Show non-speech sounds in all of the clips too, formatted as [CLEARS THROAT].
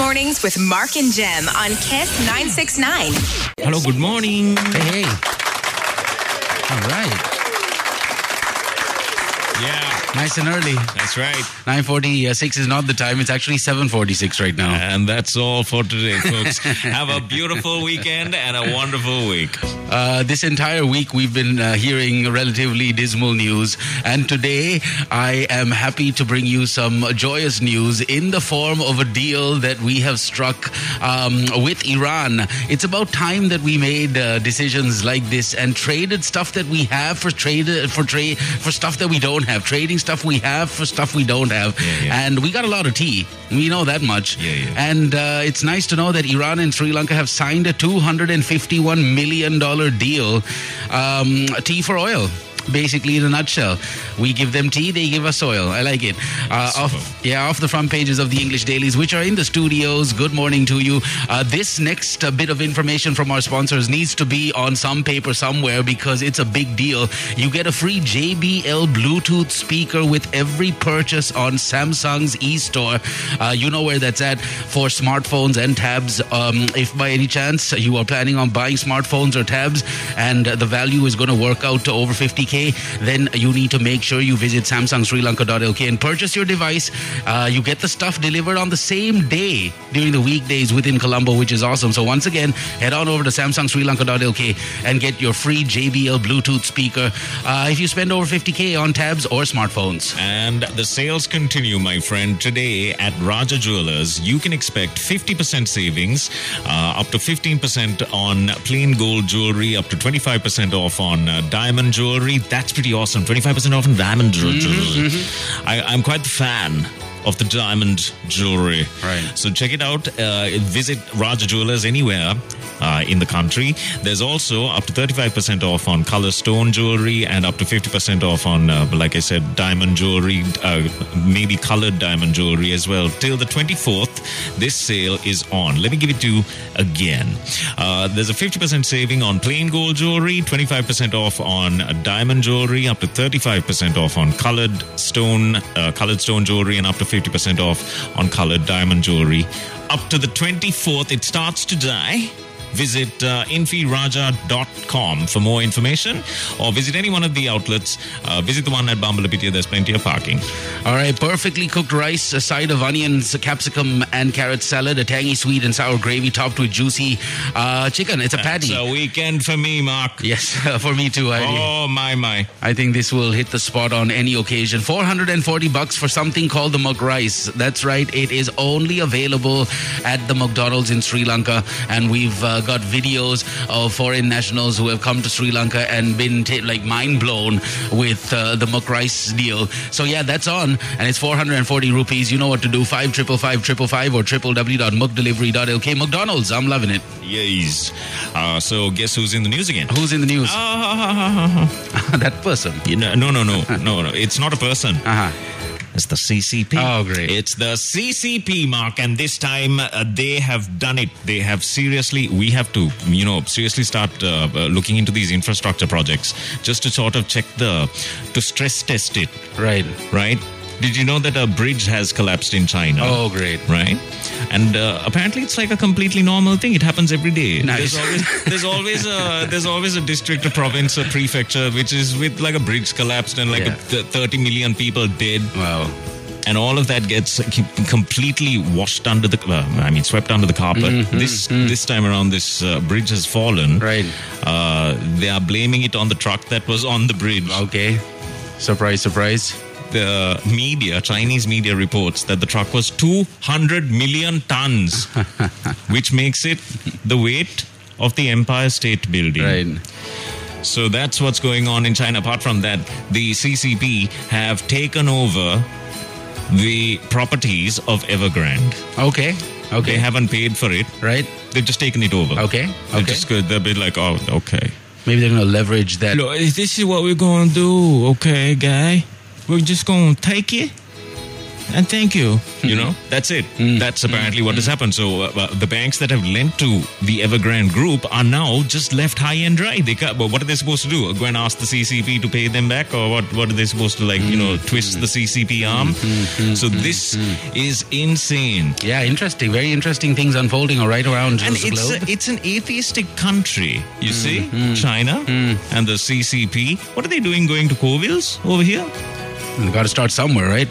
Mornings with Mark and Jem on Kiss 969. Hello, good morning. Hey, hey. All right. Yeah, Nice and early. that's right. 946 is not the time. It's actually 746 right now. And that's all for today, folks. [LAUGHS] Have a beautiful weekend and a wonderful week. Uh, this entire week, we've been uh, hearing relatively dismal news. And today, I am happy to bring you some joyous news in the form of a deal that we have struck um, with Iran. It's about time that we made uh, decisions like this and traded stuff that we have for trade for trade for stuff that we don't have. Trading stuff we have for stuff we don't have. Yeah, yeah. And we got a lot of tea. We know that much. Yeah. And uh, it's nice to know that Iran and Sri Lanka have signed a $251 million deal. Um, tea for oil. Basically, in a nutshell, we give them tea, they give us oil. I like it. Uh, off, yeah, off the front pages of the English dailies, which are in the studios. Good morning to you. Uh, this next uh, bit of information from our sponsors needs to be on some paper somewhere because it's a big deal. You get a free JBL Bluetooth speaker with every purchase on Samsung's e-store. Uh, you know where that's at for smartphones and tabs. Um, if by any chance you are planning on buying smartphones or tabs and the value is going to work out to over 50k, then you need to make sure you visit Samsung Sri Lanka.lk and purchase your device. Uh, you get the stuff delivered on the same day during the weekdays within Colombo, which is awesome. So once again, head on over to Samsung Sri Lanka.lk and get your free JBL Bluetooth speaker uh, if you spend over 50k on tabs or smartphones. And the sales continue, my friend. Today at Raja Jewelers, you can expect 50% savings, uh, up to 15% on plain gold jewelry, up to 25% off on uh, diamond jewelry. That's pretty awesome. 25% off on diamond jewelry. Mm-hmm, mm-hmm. I, I'm quite the fan of the diamond jewelry. Right. So check it out. Uh, visit Raja Jewelers anywhere uh, in the country. There's also up to 35% off on color stone jewelry and up to 50% off on, uh, like I said, diamond jewelry, uh, maybe colored diamond jewelry as well. Till the 24th, this sale is on. Let me give it to you again. Uh, there's a 50% saving on plain gold jewelry, 25% off on diamond jewelry, up to 35% off on colored stone, uh, colored stone jewelry, and up to 50% off on colored diamond jewelry. Up to the 24th, it starts today. Visit uh, infiraja.com for more information or visit any one of the outlets. Uh, visit the one at Bambalapitiya. There's plenty of parking. All right, perfectly cooked rice, a side of onions, capsicum, and carrot salad, a tangy sweet and sour gravy topped with juicy uh, chicken. It's a patty. It's a weekend for me, Mark. Yes, [LAUGHS] for me too. I, Oh, my, my. I think this will hit the spot on any occasion. 440 bucks for something called the mug rice. That's right. It is only available at the McDonald's in Sri Lanka. And we've uh, got videos of foreign nationals who have come to Sri Lanka and been ta like mind blown with uh, the mug rice deal. So yeah, that's on. And it's 440 rupees. You know what to do. 5 triple five triple five or www.mcdelivery.lk. McDonald's. I'm loving it. Yes. Uh, so, guess who's in the news again? Who's in the news? Ah, [LAUGHS] [LAUGHS] that person. you know, no, no, no, [LAUGHS] no, no. It's not a person. Uh-huh. It's the CCP. Oh, great. It's the CCP, Mark, and this time uh, they have done it. They have seriously, we have to, you know, seriously start uh, uh, looking into these infrastructure projects just to sort of check the, to stress test it, Right. right? Did you know that a bridge has collapsed in China? Oh, great. Right, and uh, apparently it's like a completely normal thing. It happens every day. Nice. There's always there's always a there's always a district, a province, a prefecture, which is with like a bridge collapsed and like Yeah. a th- 30 million people dead Wow. and all of that gets completely washed under the uh, i mean swept under the carpet this this time around this uh, bridge has fallen Mm-hmm, Right. uh, they are blaming it on the truck that was on the bridge Okay. Surprise, surprise. The media chinese media reports that the truck was 200 million tons [LAUGHS] which makes it the weight of the empire state building Right. so that's what's going on in China. Apart from that, the CCP have taken over the properties of Evergrande. Okay. Okay. They haven't paid for it. right. They've just taken it over. Okay. They're okay. Just, they'll be like, oh, okay. Maybe they're going to leverage that. Look, this is what we're going to do, okay, guy? We're just going to take it and thank you. You mm-hmm. know, that's it. Mm. That's apparently mm. what has mm. happened. So uh, uh, the banks that have lent to the Evergrande Group are now just left high and dry. They ca what are they supposed to do? Go and ask the CCP to pay them back, or what? What are they supposed to like? You know, mm-hmm. twist the CCP arm. Mm-hmm. So this is insane. Yeah, interesting. Very interesting things unfolding right around And the it's globe. a, it's an atheistic country, you see, China and the CCP. What are they doing going to Covils over here? We got to start somewhere, right?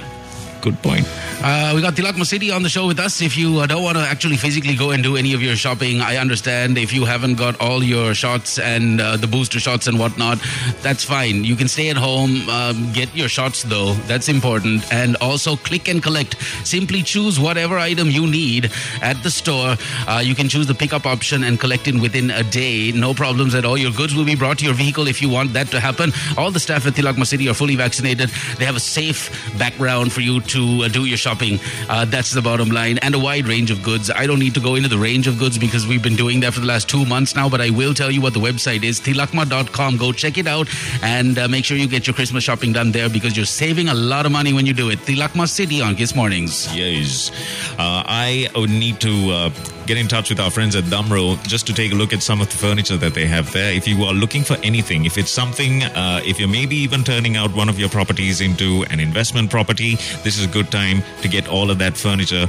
Good point. Uh, we got Tilakma City on the show with us. If you uh, don't want to actually physically go and do any of your shopping, I understand. If you haven't got all your shots and uh, the booster shots and whatnot, that's fine. You can stay at home, um, get your shots though. That's important. And also click and collect. Simply choose whatever item you need at the store. Uh, you can choose the pickup option and collect it within a day. No problems at all. Your goods will be brought to your vehicle if you want that to happen. All the staff at Tilakma City are fully vaccinated. They have a safe background for you to uh, do your shopping. Uh, that's the bottom line. And a wide range of goods. I don't need to go into the range of goods because we've been doing that for the last two months now, but I will tell you what the website is tilakma.com. Go check it out and uh, make sure you get your Christmas shopping done there because you're saving a lot of money when you do it. Tilakma City on Kiss Mornings. Yes. Uh, I need to uh, get in touch with our friends at Damro just to take a look at some of the furniture that they have there. If you are looking for anything, if it's something, uh, if you're maybe even turning out one of your properties into an investment property, this is a good time to get all of that furniture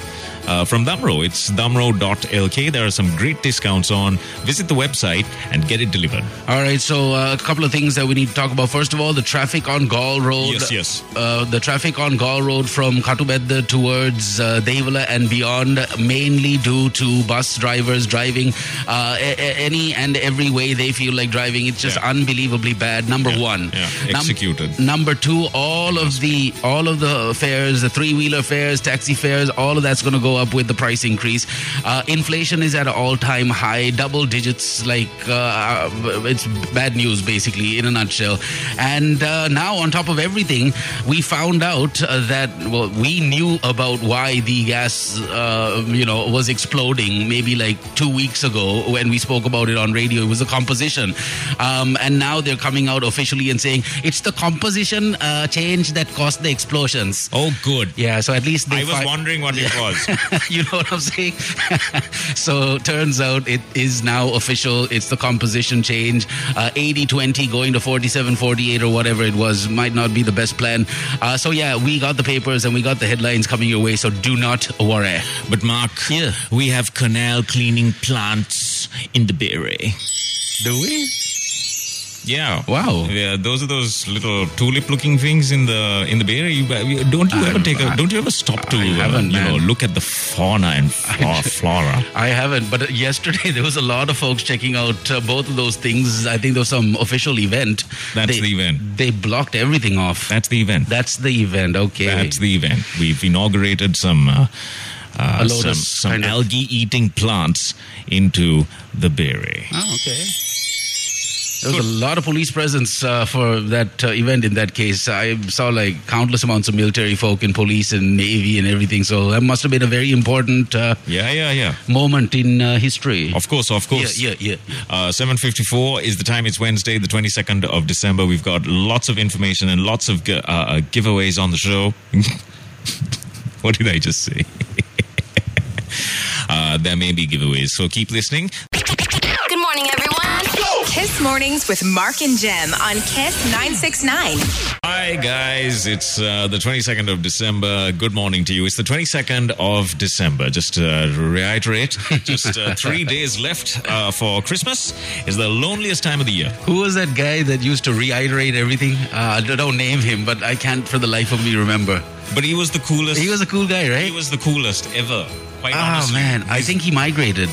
uh, from Damro. It's damro.lk. There are some great discounts on. Visit the website and get it delivered. All right, so uh, a couple of things that we need to talk about. First of all, the traffic on Galle Road. Yes, yes. Uh, the traffic on Galle Road from Katubedda towards uh, Dehiwala and beyond, mainly due to bus drivers driving uh, a- a- any and every way they feel like driving. It's just Yeah. unbelievably bad. Number Yeah, one. yeah, Num- executed. number two, all of the all of the fares, the three wheeler fares, taxi fares, all of that's going to go up with the price increase. Uh, inflation is at an all time high, double digits. Like uh, it's bad news, basically, in a nutshell. And uh, now, on top of everything, we found out uh, that well, we knew about why the gas, uh, you know, was exploding maybe like two weeks ago when we spoke about it on radio. It was a composition, um, and now they're coming out officially and saying it's the composition uh, change that caused the explosions. Oh, good. Yeah, so at least they I was fi- wondering what it was. [LAUGHS] you know what I'm saying? [LAUGHS] so turns out it is now official. It's the composition change. Uh, 80-20 going to 47-48 or whatever it was might not be the best plan. Uh, so yeah, we got the papers and we got the headlines coming your way. So do not worry. But Mark, Yeah. we have canal cleaning plants in the Bay Do we? Yeah. Wow. Yeah, those are those little tulip-looking things in the in the Bay Area. You, don't you ever take a? Don't you ever stop to uh, you know look at the fauna and [LAUGHS] fla- flora? I haven't, but yesterday [LAUGHS] there was a lot of folks checking out uh, both of those things. I think there was some official event. That's They- the event. They blocked everything off. That's the event. That's the event. Okay. That's the event. We've inaugurated some. Uh, uh, A some, lotus some kind of- algae-eating plants into the Bay Area. Oh, okay. There was a lot of police presence uh, for that uh, event in that case. I saw like countless amounts of military folk and police and navy and everything. So that must have been a very important uh, Yeah, yeah, yeah. moment in uh, history. Of course, of course. Yeah, yeah, yeah. Uh, 7.54 is the time. It's Wednesday, the 22nd of December. We've got lots of information and lots of gi- uh, giveaways on the show. [LAUGHS] what did I just say? [LAUGHS] uh, there may be giveaways, so keep listening. Good morning, everyone. Kiss Mornings with Mark and Jem on Kiss 969. Hi, guys. It's uh, the 22nd of December. Good morning to you. It's the 22nd of December. Just to reiterate, [LAUGHS] just uh, three days left uh, for Christmas. is the loneliest time of the year. Who was that guy that used to reiterate everything? Uh, I don't name him, but I can't for the life of me remember. But he was the coolest. He was a cool guy, right? He was the coolest ever. Quite Oh honestly. man, I think he migrated.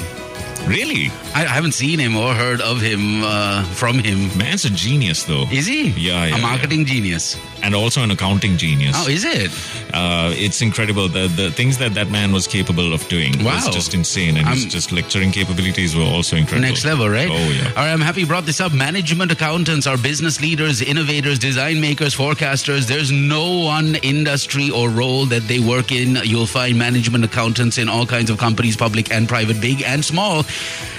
Really? I, I haven't seen him or heard of him uh, from him. Man's a genius, though. Is he? Yeah, yeah, a marketing genius. And also an accounting genius. Oh, is it? uh, it's incredible. The the things that that man was capable of doing was just insane. And his I'm- just lecturing capabilities were also incredible. Next level, right? Oh, yeah. All right, I'm happy you brought this up. Management accountants are business leaders, innovators, design makers, forecasters. There's no one industry or role that they work in. You'll find management accountants in all kinds of companies, public and private, big and small.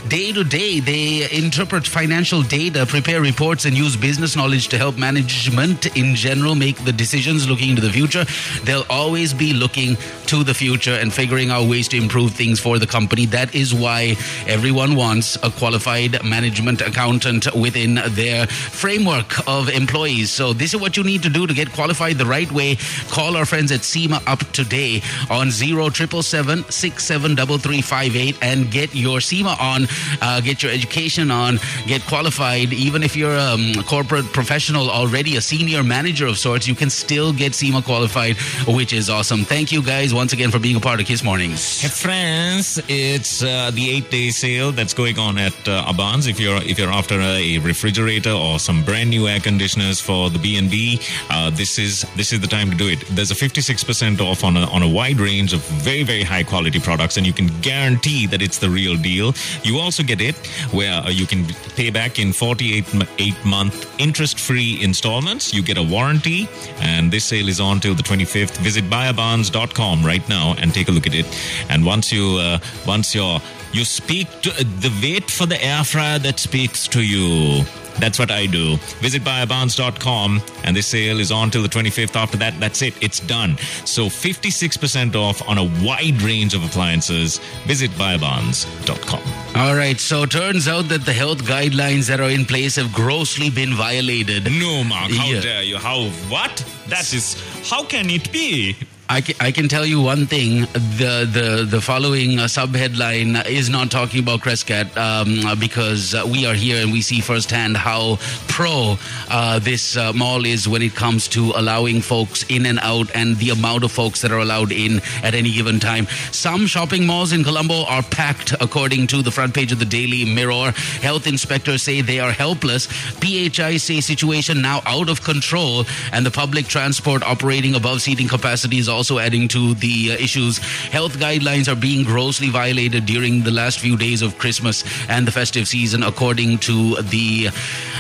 Day to day. They interpret financial data, prepare reports, and use business knowledge to help management in general make the decisions looking into the future. They'll always be looking to the future and figuring out ways to improve things for the company. That is why everyone wants a qualified management accountant within their framework of employees. So, this is what you need to do to get qualified the right way. Call our friends at CIMA up today on 0777 673358 and get your CIMA on, uh, get your education on, get qualified. Even if you're a um, corporate professional already, a senior manager of sorts, you can still get CIMA qualified, which is awesome. Thank you guys once again for being a part of Kiss Mornings. Hey friends, it's uh, the eight-day sale that's going on at uh, Abans. If you're if you're after a refrigerator or some brand new air conditioners for the B and B, uh, this is this is the time to do it. There's a 56% off on a, on a wide range of very very high quality products, and you can guarantee that it's the real deal. You also get it where uh, you can pay back in 48 eight month interest free installments. You get a warranty, and this sale is on till the 25th. Visit buyabans.com right now and take a look at it. And once you uh, once you're you speak to uh, the wait for the air fryer that speaks to you. That's what I do. Visit buyabans.com and this sale is on till the 25th. After that, that's it. It's done. So 56% off on a wide range of appliances. Visit buyabans.com. All right, so turns out that the health guidelines that are in place have grossly been violated. No, Mark, how Yeah. dare you? How, what? That is, how can it be? I can, I can tell you one thing: the the the following uh, sub headline is not talking about Crescat um, because uh, we are here and we see firsthand how pro uh, this uh, mall is when it comes to allowing folks in and out and the amount of folks that are allowed in at any given time. Some shopping malls in Colombo are packed, according to the front page of the Daily Mirror. Health inspectors say they are helpless. PHI say situation now out of control, and the public transport operating above seating capacity is also adding to the uh, issues. Health guidelines are being grossly violated during the last few days of Christmas and the festive season, according to the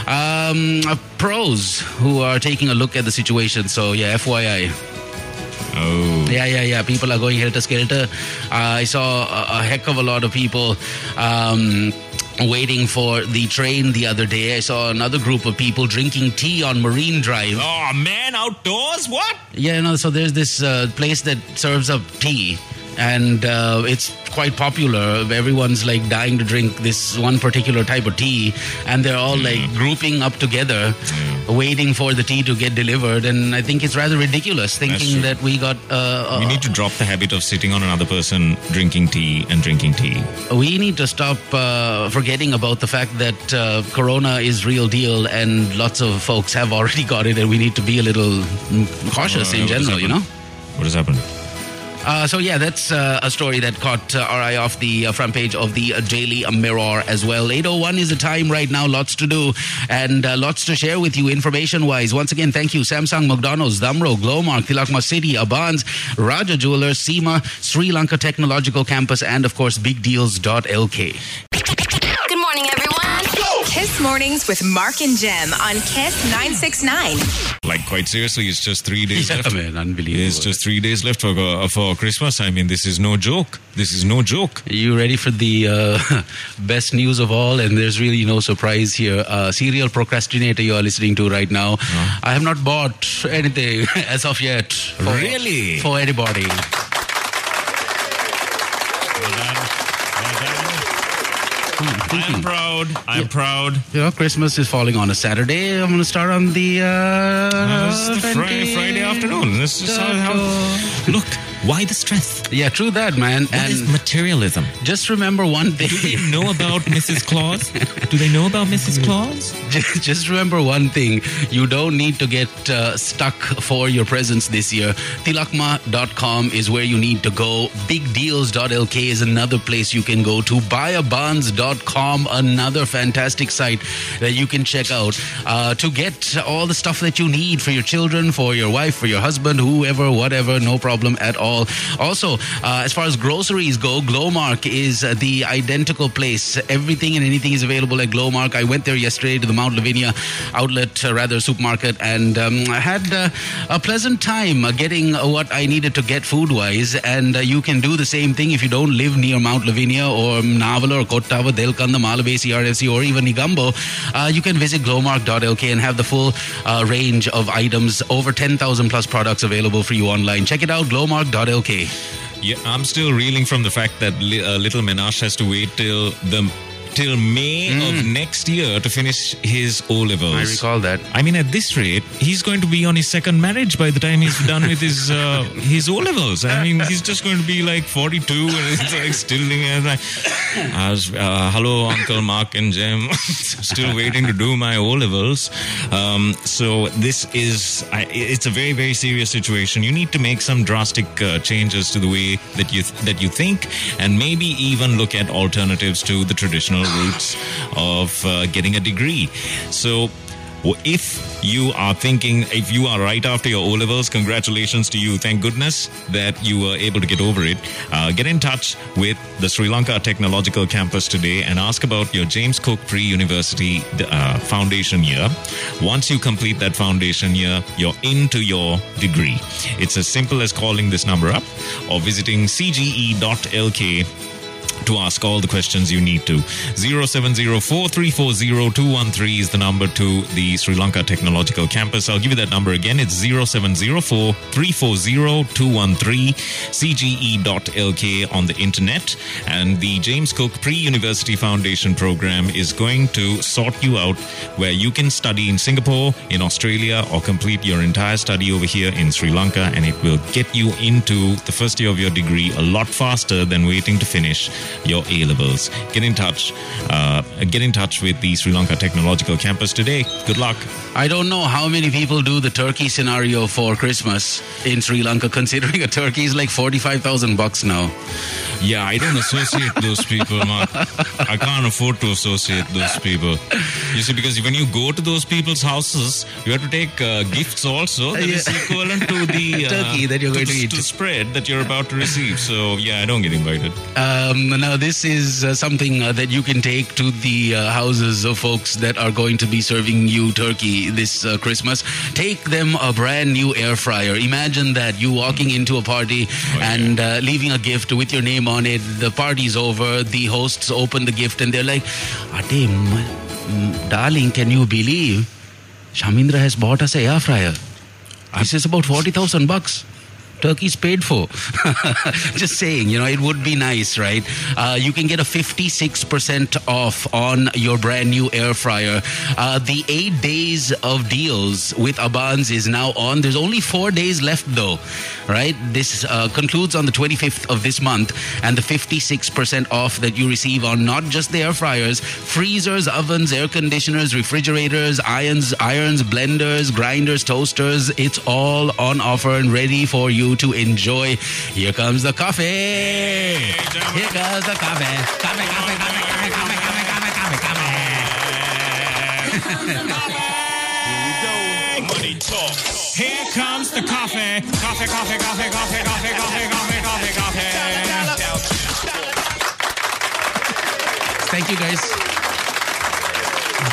um, pros who are taking a look at the situation. So, yeah, FYI. Oh. Yeah, yeah, yeah. People are going helter skelter. Uh, I saw a, a heck of a lot of people. Um, Waiting for the train the other day, I saw another group of people drinking tea on Marine Drive. Oh, man, outdoors? What? Yeah, know, so there's this uh, place that serves up tea, and uh, it's quite popular. Everyone's like dying to drink this one particular type of tea, and they're all like grouping up together, waiting for the tea to get delivered. And I think it's rather ridiculous thinking that we got. Uh, We need to drop the habit of sitting on another person drinking tea and drinking tea. we need to stop uh, forgetting about the fact that uh, corona is real deal and lots of folks have already got it and we need to be a little mm, cautious Uh, in general you know? What has happened? Uh, so yeah that's uh, a story that caught uh, our eye off the front page of the daily mirror as well. 801 is the time right now. Lots to do and lots to share with you information wise once again thank you. Samsung mcdonald's damro glomark tilakma city abans raja jewelers cima sri lanka technological campus and of course bigdeals.lk Good morning, everyone. Kiss Mornings with Mark and Jem on Kiss 969. Like, quite seriously, it's just three days Yeah, left. man, unbelievable. It's just three days left for, uh, for Christmas. I mean, this is no joke. This is no joke. Are You ready for the uh, [LAUGHS] best news of all? And there's really no surprise here. Uh, serial procrastinator you are listening to right now. I have not bought anything [LAUGHS] as of yet. For, Really? For anybody. I'm proud. I'm proud. You know, Christmas is falling on a Saturday. I'm going to start on the. Uh, It's the Fri- 20 Friday afternoon. This is how, how. Look, why the stress? Yeah, true that, man. What is and materialism? just remember one thing. Do they know about Mrs. Claus? Do they know about Mrs. Claus? [LAUGHS] Just just remember one thing. You don't need to get uh, stuck for your presents this year. Tilakma.com is where you need to go. Bigdeals.lk is another place you can go to. Buyabans.com, another fantastic site that you can check out uh, to get all the stuff that you need for your children, for your wife, for your husband, whoever, whatever. No problem at all. All. Also, uh, as far as groceries go, Glomark is uh, the identical place. Everything and anything is available at Glomark. I went there yesterday to the Mount Lavinia outlet, uh, rather supermarket, and um, I had uh, a pleasant time getting what I needed to get food wise. And uh, you can do the same thing if you don't live near Mount Lavinia or Nawala or Kottawa, Delkanda, Malavesi, RFC, or even Negombo. You can visit glomark.lk and have the full range of items. Over 10,000 plus products available for you online. Check it out, glomark.lk. Yeah, I'm still reeling from the fact that uh, little Menash has to wait till the till May of next year to finish his O levels. I recall that. I mean, at this rate, he's going to be on his second marriage by the time he's done with his uh, [LAUGHS] his O levels. I mean, he's just going to be like 42 and it's like still as like, I was, uh, hello, Uncle Mark and Jim. [LAUGHS] still waiting to do my O levels. Um, so this is I, it's a very very serious situation. You need to make some drastic uh, changes to the way that you that you think, and maybe even look at alternatives to the traditional routes of uh, getting a degree. So. If you are thinking, if you are right after your O levels, congratulations to you. Thank goodness that you were able to get over it. Uh, get in touch with the Sri Lanka Technological Campus today and ask about your James Cook Pre University uh, foundation year. Once you complete that foundation year, you're into your degree. It's as simple as calling this number up or visiting cge.lk to ask all the questions you need to. 0704340213 is the number to the Sri Lanka Technological Campus. I'll give you that number again. It's 0704340213 cge.lk on the internet. And the James Cook Pre-University Foundation program is going to sort you out where you can study in Singapore, in Australia, or complete your entire study over here in Sri Lanka. And it will get you into the first year of your degree a lot faster than waiting to finish your A levels. Get in touch. Uh, get in touch with the Sri Lanka Technological Campus today. Good luck. I don't know how many people do the turkey scenario for Christmas in Sri Lanka, [LAUGHS] considering a turkey is like 45,000 bucks now. Yeah, I don't associate those people, Mark. I can't afford to associate those people. You see, because when you go to those people's houses, you have to take uh, gifts also that is Yeah. equivalent to the uh, [LAUGHS] Turkey that you're going to eat. to spread that you're about to receive. So yeah, I don't get invited. Um, now, this is uh, something uh, that you can take to the uh, houses of folks that are going to be serving you turkey this uh, Christmas. Take them a brand new air fryer. Imagine that you walking into a party and uh, leaving a gift with your name on it. The party's over. The hosts open the gift and they're like, m- darling, can you believe Shamindra has bought us a air fryer? This is about 40,000 bucks. Turkey's paid for. [LAUGHS] Just saying, you know, it would be nice, right? Uh, you can get a 56% off on your brand new air fryer. Uh, the eight days of deals with Abans is now on. There's only four days left, though, right? This uh, concludes on the 25th of this month, and the 56% off that you receive on not just the air fryers, freezers, ovens, air conditioners, refrigerators, irons, irons, blenders, grinders, toasters. It's all on offer and ready for you to enjoy. Here comes the coffee. Here comes the coffee. Coffee, coffee, coffee, coffee, coffee, coffee, coffee, coffee. Talk. Here comes the coffee. Coffee, coffee, coffee, coffee, coffee, coffee, coffee, coffee, coffee. Thank you, guys.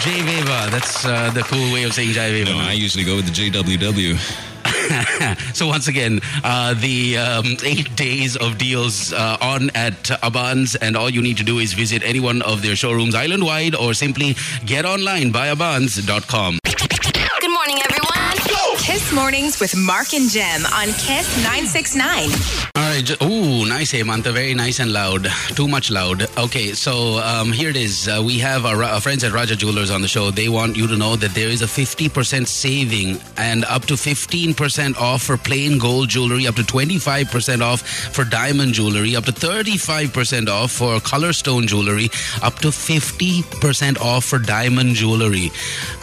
Jay Veva. That's uh, the cool way of saying Jai Veva. No, I usually go with the JWW. [LAUGHS] so once again, uh, the um, eight days of deals uh, on at Abans, and all you need to do is visit any one of their showrooms island-wide, or simply get online by abans.com. Mornings with Mark and Jem on Kiss 969. All right. Ooh, nice, Hemanta. Very nice and loud. Too much loud. Okay, so um, here it is. Uh, we have our, our friends at Raja Jewelers on the show. They want you to know that there is a 50% saving and up to 15% off for plain gold jewelry, up to 25% off for diamond jewelry, up to 35% off for color stone jewelry, up to 50% off for diamond jewelry.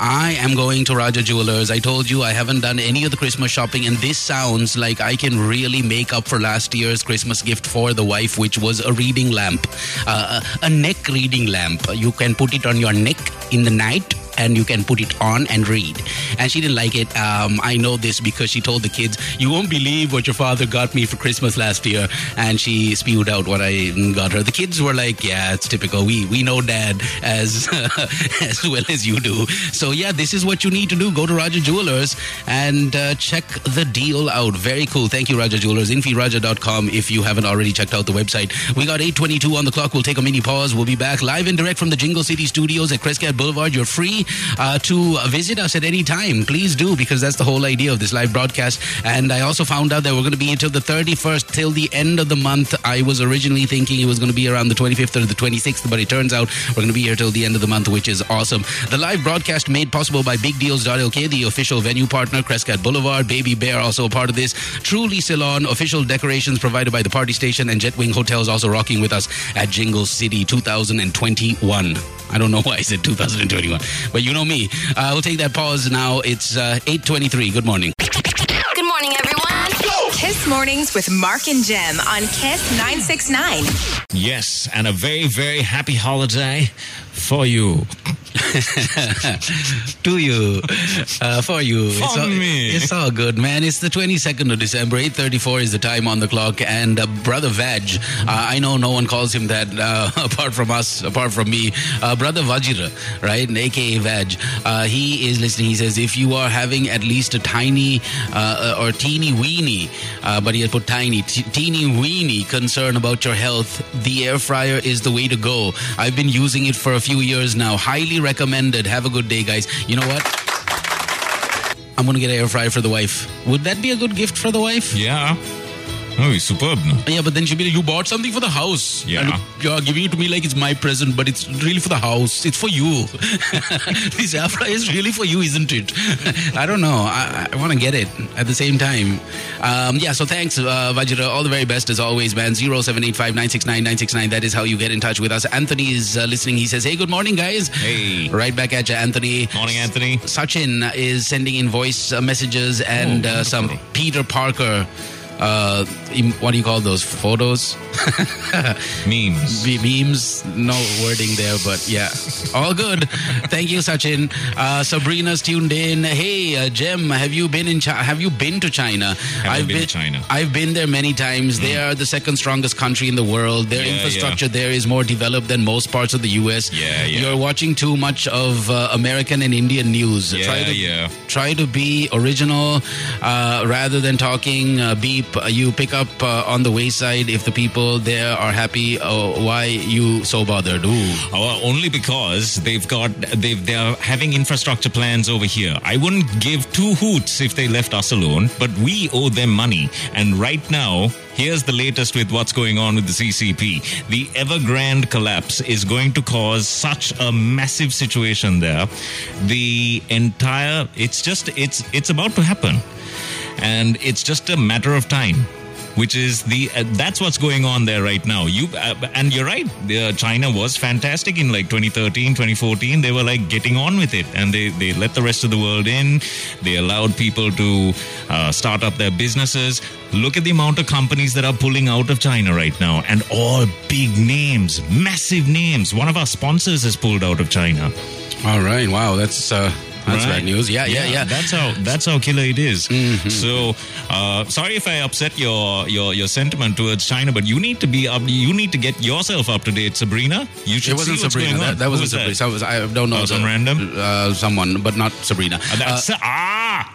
I am going to Raja Jewelers. I told you I haven't done any of the Christmas shopping, and this sounds like I can really make up for last year's Christmas gift for the wife, which was a reading lamp, uh, a neck reading lamp. You can put it on your neck in the night and you can put it on and read. And she didn't like it. Um, I know this because she told the kids, "You won't believe what your father got me for Christmas last year." And she spewed out what I got her. The kids were like, "Yeah, it's typical. We we know dad as [LAUGHS] as well as you do." So yeah, this is what you need to do. Go to Raja Jewelers and uh, check the deal out. Very cool. Thank you, Raja Jewelers. Infiraja.com if you haven't already checked out the website. We got 822 on the clock. We'll take a mini pause. We'll be back live and direct from the Jingle City studios at Crescat Boulevard. You're free uh, to visit us at any time. Please do, because that's the whole idea of this live broadcast. And I also found out that we're going to be until the 31st, till the end of the month. I was originally thinking it was going to be around the 25th or the 26th, but it turns out we're going to be here till the end of the month, which is awesome. The live broadcast made possible by BigDeals.lk, the official venue partner, Crescat Boulevard, Baby Bear, also a part of this. Truly Salon, official decorations provided by the party station, and Jetwing Hotels also rocking with us at Jingle City 2021. I don't know why I said 2021, but you know me. Uh, we'll take that pause now. It's uh, 8:23. Good morning. Good morning, everyone. Kiss Mornings with Mark and Jem on Kiss 969. Yes, and a very, very happy holiday for you. [LAUGHS] to you, uh, for you. For it's all, me. It's all good, man. It's the 22nd of December. 8.34 is the time on the clock. And uh, Brother Vaj, uh, I know no one calls him that uh, [LAUGHS] apart from us, apart from me. Uh, Brother Vajira, right? AKA Vag. Uh, he is listening. He says, if you are having at least a tiny uh, or teeny weeny, uh, but he had put tiny, t- teeny weeny concern about your health, the air fryer is the way to go. I've been using it for a few years now. Highly recommended. Have a good day, guys. You know what? I'm gonna get an air fryer for the wife. Would that be a good gift for the wife? Yeah. Oh, he's superb. No? Yeah, but then she'll be like, you bought something for the house. Yeah. And you're giving it to me like it's my present, but it's really for the house. It's for you. [LAUGHS] this Afra is really for you, isn't it? [LAUGHS] I don't know. I, I want to get it at the same time. Um, yeah, so thanks, uh, Vajra. All the very best as always, man. 0785 That is how you get in touch with us. Anthony is uh, listening. He says, hey, good morning, guys. Hey. Right back at you, Anthony. Morning, Anthony. Sachin is sending in voice uh, messages and Oh, uh, some. Peter Parker. Uh, what do you call those photos? [LAUGHS] Memes. Be- memes, no wording there, but yeah, all good. Thank you, Sachin. Uh, Sabrina's tuned in. Hey, uh, Jem, have you been in? Chi- have you been to China? Haven't been to China. I've been there many times. They are the second strongest country in the world. Their Yeah, infrastructure there is more developed than most parts of the U.S. Yeah, yeah. You're watching too much of uh, American and Indian news. Yeah, try to, yeah. Try to be original uh, rather than talking uh, beep. Uh, you pick up uh, on the wayside if the people there are happy. Uh, why you so bothered? Ooh. Oh, only because they've got they've they're having infrastructure plans over here. I wouldn't give two hoots if they left us alone, but we owe them money. And right now, here's the latest with what's going on with the CCP. The Evergrande collapse is going to cause such a massive situation there. The entire it's just it's it's about to happen. And it's just a matter of time which is the uh, that's what's going on there right now. You uh, and you're right uh, china was fantastic in like 2013 2014 they were like getting on with it. And they they let the rest of the world in. They allowed people to uh, start up their businesses. Look at the amount of companies that are pulling out of china right now. And all big names massive names. One of our sponsors has pulled out of china. All right. Wow. That's uh, that's Right. bad news. Yeah. Yeah. Yeah. That's how that's how killer it is. Mm-hmm. So, uh, sorry if I upset your your your sentiment towards China, but you need to be up. You need to get yourself up to date, Sabrina. You should It wasn't see Sabrina. That, that wasn't was Sabrina. that? So was- I don't know. Oh, some random? Uh, someone, but not Sabrina. Uh, that's ah,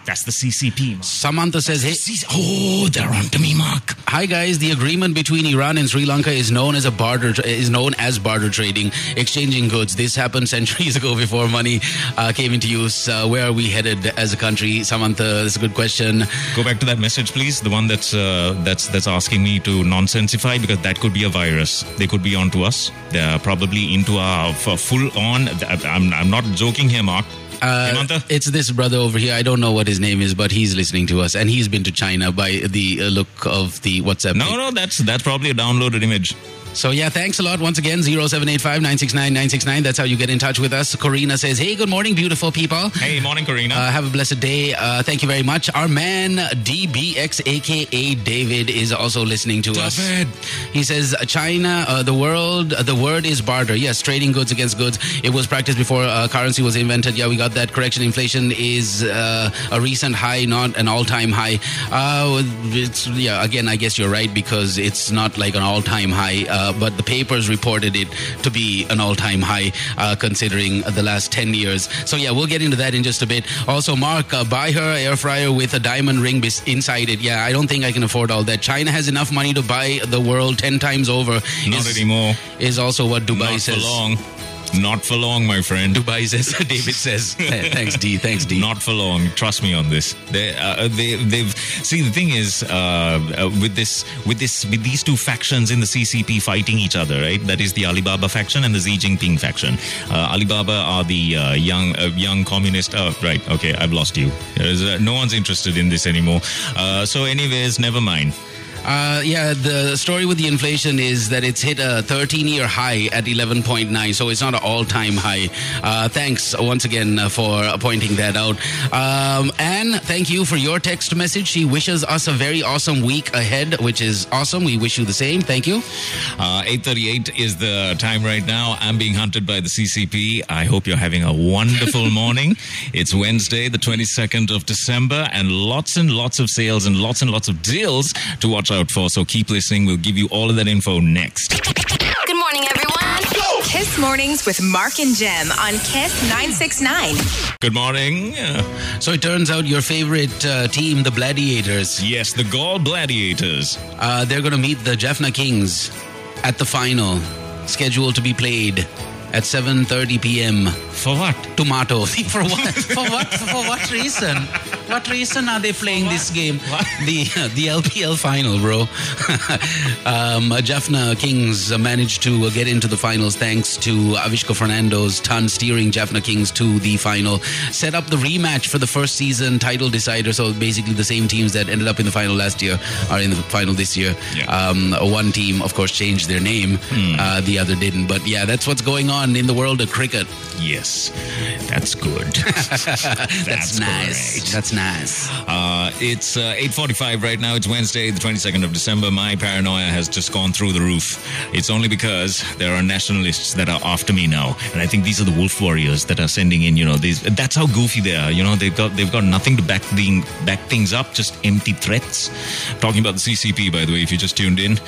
that's the CCP. Mark. Samantha says, "Hey, CC oh, they're on to me, Mark. Hi guys, the agreement between Iran and Sri Lanka is known as a barter is known as barter trading, exchanging goods. This happened [LAUGHS] centuries ago before money uh, came into use. Uh, where are we headed as a country? Samantha, that's a good question. Go back to that message, please. The one that's uh, that's that's asking me to nonsensify because that could be a virus. They could be onto us. They're probably into our full on. I'm I'm not joking here, Mark. Uh, it's this brother over here. I don't know what his name is, but he's listening to us, and he's been to China by the uh, look of the WhatsApp. No, pic. no, that's that's probably a downloaded image. So yeah, thanks a lot once again. 0785 969 969. That's how you get in touch with us. Corina says, Hey, good morning, beautiful people. Hey, morning, Karina. Uh, have a blessed day. Uh, thank you very much. Our man DBX, aka David, is also listening to us. David. He says, "China, uh, the world, the word is barter. Yes, trading goods against goods. It was practiced before uh, currency was invented. Yeah, we got that correction. Inflation is uh, a recent high, not an all-time high. Uh, it's yeah. Again, I guess you're right because it's not like an all-time high, uh, but the papers reported it to be an all-time high uh, considering the last 10 years. So yeah, we'll get into that in just a bit. Also, Mark, uh, buy her air fryer with a diamond ring inside it. Yeah, I don't think I can afford all that. China has enough money to buy the world 10 times over. Not is, anymore. Is also what Dubai Not says. for long. Not for long, my friend. Dubai says. [LAUGHS] David says. [LAUGHS] Thanks, D. Thanks, D. Not for long. Trust me on this. They, uh, they, they've see the thing is uh, uh, with this, with this, with these two factions in the CCP fighting each other, right? That is the Alibaba faction and the Xi Jinping faction. Uh, Alibaba are the uh, young, uh, young communist. Oh, right. Okay, I've lost you. Uh, no one's interested in this anymore. Uh, so, anyways, never mind. Uh, yeah, the story with the inflation is that it's hit a 13 year high at 11.9, so it's not an all time high. Uh, thanks once again uh, for pointing that out. Um, Anne, thank you for your text message. She wishes us a very awesome week ahead, which is awesome. We wish you the same. Thank you. Uh, 8.38 is the time right now. I'm being hunted by the CCP. I hope you're having a wonderful [LAUGHS] morning. It's Wednesday, the 22nd of December, and lots and lots of sales and lots and lots of deals to watch out for. So keep listening. We'll give you all of that info next. Good morning, everyone. Kiss Mornings with Mark and Jem on Kiss 969. Good morning. Uh, So it turns out your favorite uh, team, the Gladiators, yes, the Galle Gladiators. uh, they're going to meet the Jaffna Kings at the final, scheduled to be played at 7.30 p.m. For what? tomato. [LAUGHS] For what? [LAUGHS] For what? For what reason? What reason are they playing this game? The [LAUGHS] the LPL final, bro. um, Jaffna Kings managed to get into the finals thanks to Avishka Fernando's ton steering Jaffna Kings to the final. Set up the rematch for the first season title decider. So basically, the same teams that ended up in the final last year are in the final this year. Yeah. Um, one team, of course, changed their name. Uh, the other didn't. But yeah, that's what's going on in the world of cricket. Yes, that's good. [LAUGHS] that's, That's nice. great. That's nice. Uh, it's uh, 8.45 right now. It's Wednesday, the 22nd of December. My paranoia has just gone through the roof. It's only because there are nationalists that are after me now. And I think these are the wolf warriors that are sending in, you know, these, that's how goofy they are. You know, they've got, they've got nothing to back, the, back things up, just empty threats. Talking about the CCP, by the way, if you just tuned in,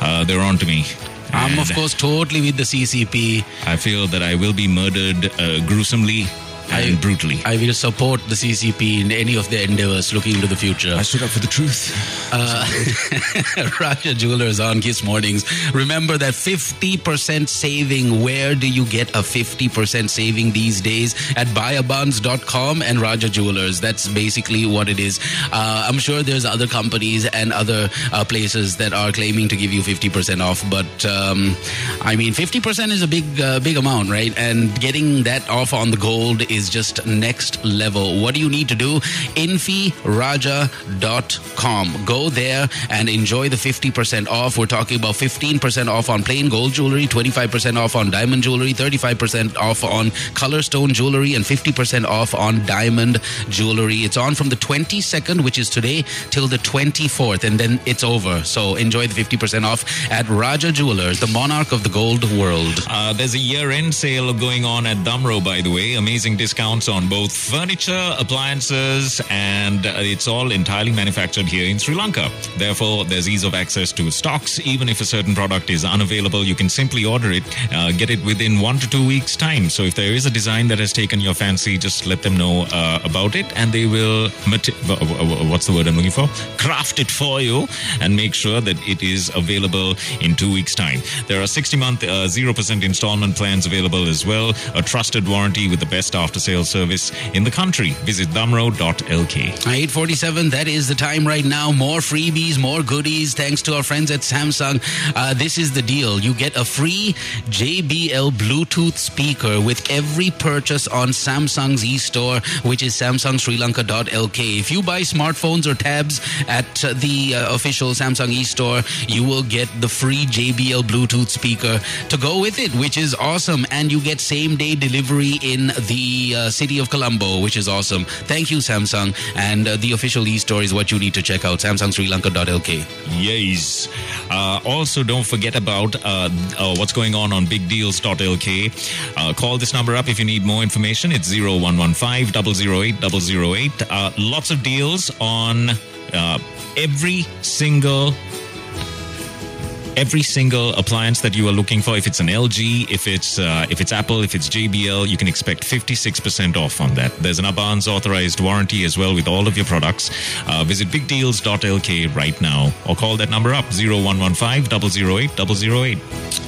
uh, they're on to me. I'm, of course, totally with the CCP. I feel that I will be murdered uh, gruesomely I- brutally. I will support the CCP in any of their endeavors looking into the future. I stood up for the truth. [LAUGHS] Raja Jewelers on Kiss Mornings. Remember that 50% saving. Where do you get a 50% saving these days? At buyabans.com and Raja Jewelers. That's basically what it is. Uh, I'm sure there's other companies and other uh, places that are claiming to give you 50% off, but um, I mean, 50% is a big, uh, big amount, right? And getting that off on the gold is just next level. What do you need to do? infiraja.com. Go there and enjoy the 50% off. We're talking about 15% off on plain gold jewelry, 25% off on diamond jewelry, 35% off on color stone jewelry, and 50% off on diamond jewelry. It's on from the 22nd, which is today, till the 24th, and then it's over. So enjoy the 50% off at Raja Jewelers, the monarch of the gold world. Uh, there's a year-end sale going on at Damro, by the way. Amazing discounts on both furniture, appliances, and it's all entirely manufactured here in Sri Lanka. Therefore, there's ease of access to stocks. Even if a certain product is unavailable, you can simply order it, uh, get it within one to two weeks' time. So if there is a design that has taken your fancy, just let them know uh, about it, and they will. Mati- wh- wh- what's the word I'm looking for? Craft it for you and make sure that it is available in two weeks' time. There are 60 month uh, 0% installment plans available as well, a trusted warranty with the best after after sales service in the country. Visit damro.lk. 847, that is the time right now. More freebies, more goodies, thanks to our friends at Samsung. Uh, this is the deal. You get a free JBL Bluetooth speaker with every purchase on Samsung's e-store, which is samsungsrilanka.lk. If you buy smartphones or tabs at uh, the uh, official Samsung e-store, you will get the free JBL Bluetooth speaker to go with it, which is awesome. And you get same-day delivery in the uh, city of Colombo, which is awesome. Thank you, Samsung. And uh, the official e-store is what you need to check out, samsungsrilanka.lk. Yes. Uh, also, don't forget about uh, uh, what's going on on bigdeals.lk. Uh, call this number up if you need more information. It's 0115 008 008. Uh, lots of deals on every single every single appliance that you are looking for if it's an lg if it's uh, if it's apple if it's jbl you can expect 56% off on that. There's an abans authorized warranty as well with all of your products. Uh, visit bigdeals.lk right now or call that number up 0115 008 008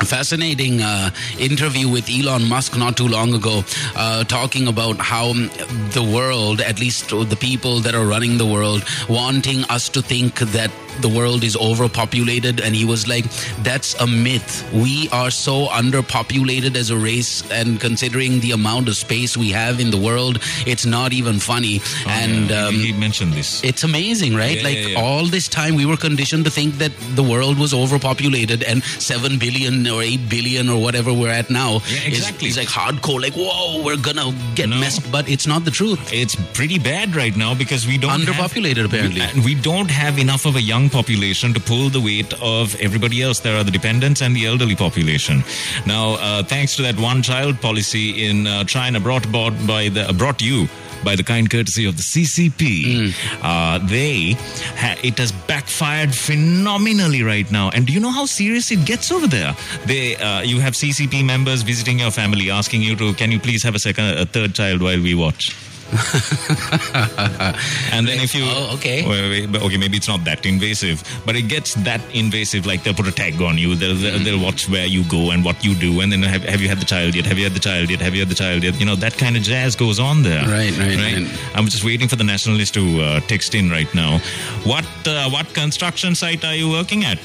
fascinating uh, interview with Elon Musk not too long ago, uh, talking about how the world, at least the people that are running the world, wanting us to think that the world is overpopulated. And he was like, that's a myth. We are so underpopulated as a race, and considering the amount of space we have in the world, it's not even funny. Oh, and yeah. um, he mentioned this it's amazing, right? Yeah, like yeah, all this time, we were conditioned to think that the world was overpopulated, and seven billion or eight billion or whatever we're at now Yeah, is- exactly. is, like hardcore. Like, whoa, we're gonna get No. messed, but it's not the truth. it's pretty bad right now because we don't have- Underpopulated, apparently. and we don't have enough of a young population to pull the weight of everybody else. There are the dependents and the elderly population. Now, uh, thanks to that one-child policy in uh, China, brought about by the brought you. By the kind courtesy of the CCP, uh, they ha- it has backfired phenomenally right now. And do you know how serious it gets over there? They, uh, you have CCP members visiting your family, asking you to, can you please have a second, a third child while we watch? [LAUGHS] and then if you Oh, okay. Wait, wait, but okay maybe it's not that invasive but it gets that invasive like they'll put a tag on you they'll, they'll, they'll watch where you go and what you do and then have, have you had the child yet? Have you had the child yet? Have you had the child yet? You know that kind of jazz goes on there. Right, right, right. i'm just waiting for the nationalist to uh, text in right now. What uh, what construction site are you working at?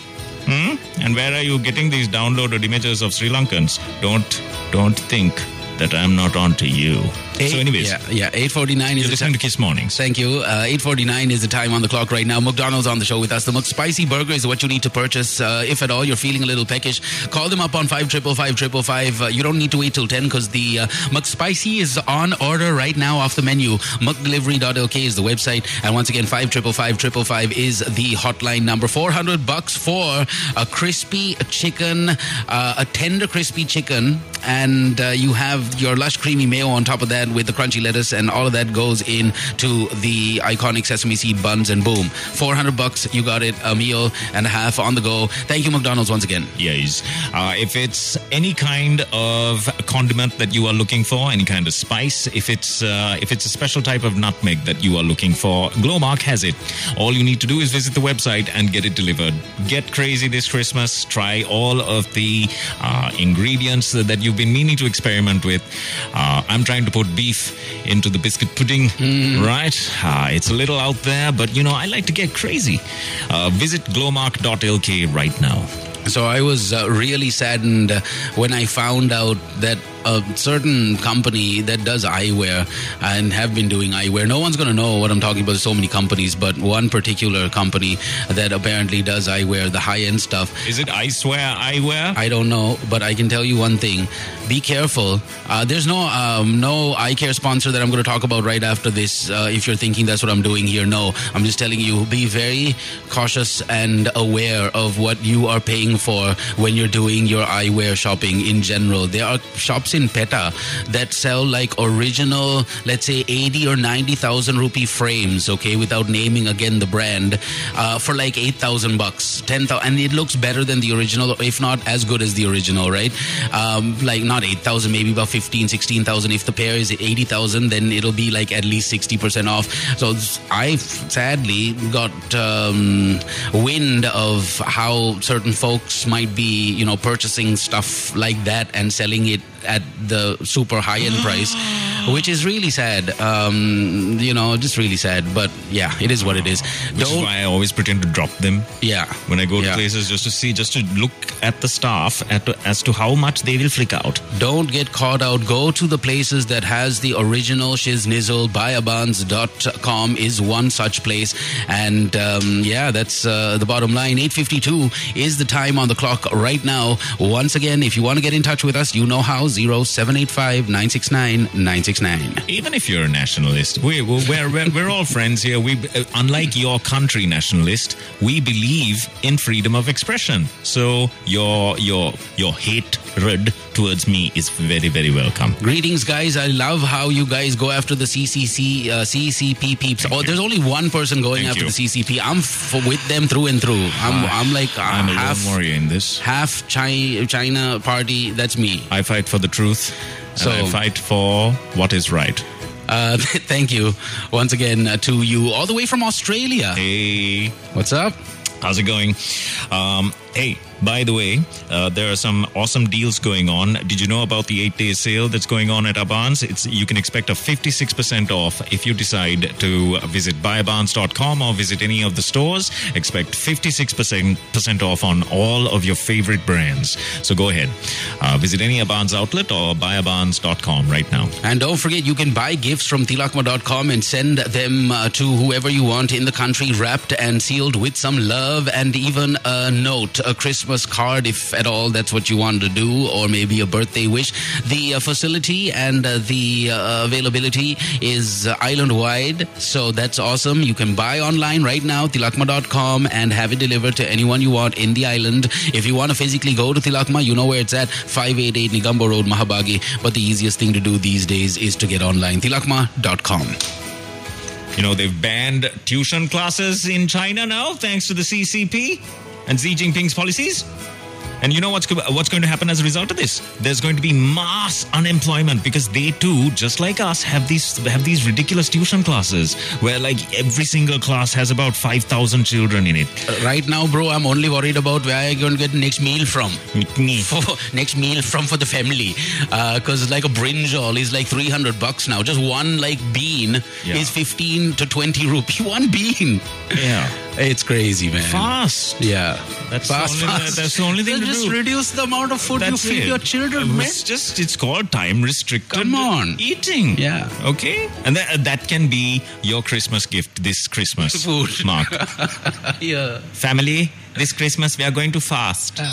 Hmm? and where are you getting these downloaded images of sri lankans? Don't don't think that i'm not onto you so anyways yeah, yeah, eight forty nine is the listening time. to kiss mornings Thank you. Uh, 8.49 is the time on the clock right now. McDonald's on the show with us. The McSpicy Burger is what you need to purchase. Uh, if at all you're feeling a little peckish, call them up on 555 Uh, you don't need to wait till 10 because the uh, McSpicy is on order right now off the menu. McDelivery.lk is the website. And once again, 555 is the hotline number. 400 bucks for a crispy chicken, uh, a tender crispy chicken. And uh, you have your lush creamy mayo on top of that with the crunchy lettuce and all of that goes in to the iconic sesame seed buns and boom 400 bucks you got it a meal and a half on the go thank you mcdonald's once again Yes. Uh, if it's any kind of condiment that you are looking for, any kind of spice, if it's uh, if it's a special type of nutmeg that you are looking for, Glomark has it. All you need to do is visit the website and get it delivered. Get crazy this Christmas. Try all of the uh, ingredients that you've been meaning to experiment with. Uh, I'm trying to put beef into the biscuit pudding, right? Uh, it's a little out there, but you know I like to get crazy. Uh, visit glomark.lk right now. So I was uh, really saddened uh, when I found out that a certain company that does eyewear and have been doing eyewear. No one's going to know what I'm talking about. There's so many companies, but one particular company that apparently does eyewear, the high end stuff. Is it I swear eyewear? I don't know, but I can tell you one thing: be careful. Uh, there's no um, no eye care sponsor that I'm going to talk about right after this. Uh, if you're thinking that's what I'm doing here, no, I'm just telling you: be very cautious and aware of what you are paying for when you're doing your eyewear shopping in general. There are shops in Pettah that sell like original, let's say 80 or 90,000 rupee frames, okay, without naming again the brand, uh, for like 8,000 bucks, 10,000, and it looks better than the original, if not as good as the original, right? Um, like not 8,000, maybe about 15, 16,000. If the pair is 80,000, then it'll be like at least 60% off. So I sadly got um, wind of how certain folks might be, you know, purchasing stuff like that and selling it at the super high end price which is really sad. Um, you know, just really sad. But yeah, it is what it is. Which is why I always pretend to drop them yeah. when I go to Yeah. places just to see, just to look at the staff at, as to how much they will flick out. Don't get caught out. Go to the places that has the original Shiznizzle. Buyabans.com is one such place. And um, yeah, that's uh, the bottom line. 8.52 is the time on the clock right now. Once again, if you want to get in touch with us, you know how. 0785 969 969. Even if you're a nationalist, we, we're, we're, we're all friends here. We, uh, unlike your country nationalist, we believe in freedom of expression. So your your your hatred towards me is very very welcome. Greetings, guys. I love how you guys go after the CCC, uh, CCP peeps. oh, there's only one person going Thank after you. the CCP. I'm f- with them through and through. I'm, I'm like uh, I'm a half, in this. half China, China party. That's me. I fight for the truth. So- I fight for what is right. Uh, [LAUGHS] thank you once again uh, to you, all the way from Australia. Hey, What's up? how's it going? Um, hey, by the way, uh, there are some awesome deals going on. Did you know about the eight-day sale that's going on at Abans? It's you can expect a 56% off if you decide to visit buyabans.com or visit any of the stores. Expect 56% off on all of your favorite brands. So go ahead, uh, visit any Abans outlet or buyabans.com right now. And don't forget, you can buy gifts from tilakma.com and send them uh, to whoever you want in the country, wrapped and sealed with some love and even a note, a Christmas card, if at all that's what you want to do, or maybe a birthday wish. The uh, facility and uh, the uh, availability is island wide, so that's awesome. You can buy online right now, tilakma.com, and have it delivered to anyone you want in the island. If you want to physically go to Tilakma, you know where it's at 588 Negombo Road, Mahabage. But the easiest thing to do these days is to get online. Tilakma.com. You know, they've banned tuition classes in China now, thanks to the CCP and Xi Jinping's policies. And you know what's what's going to happen as a result of this? There's going to be mass unemployment because they too, just like us, have these have these ridiculous tuition classes where like every single class has about five thousand children in it. Uh, right now, bro, I'm only worried about where I'm going to get the next meal from. Me. [LAUGHS] For next meal from for the family, uh, because like a brinjal is like 300 bucks now. Just one like bean Yeah. is 15 to 20 rupee. [LAUGHS] One bean. Yeah, It's crazy, man. fast. Yeah, That's fast, the only, fast. That's the only thing Then to just do. reduce the amount of food That's you feed it. your children, man. It's just it's called time restricted. Come on. eating. Yeah. Okay, and that that can be your Christmas gift this Christmas. [LAUGHS] Food. Mark. [LAUGHS] Yeah, Family, this Christmas we are going to fast. Uh.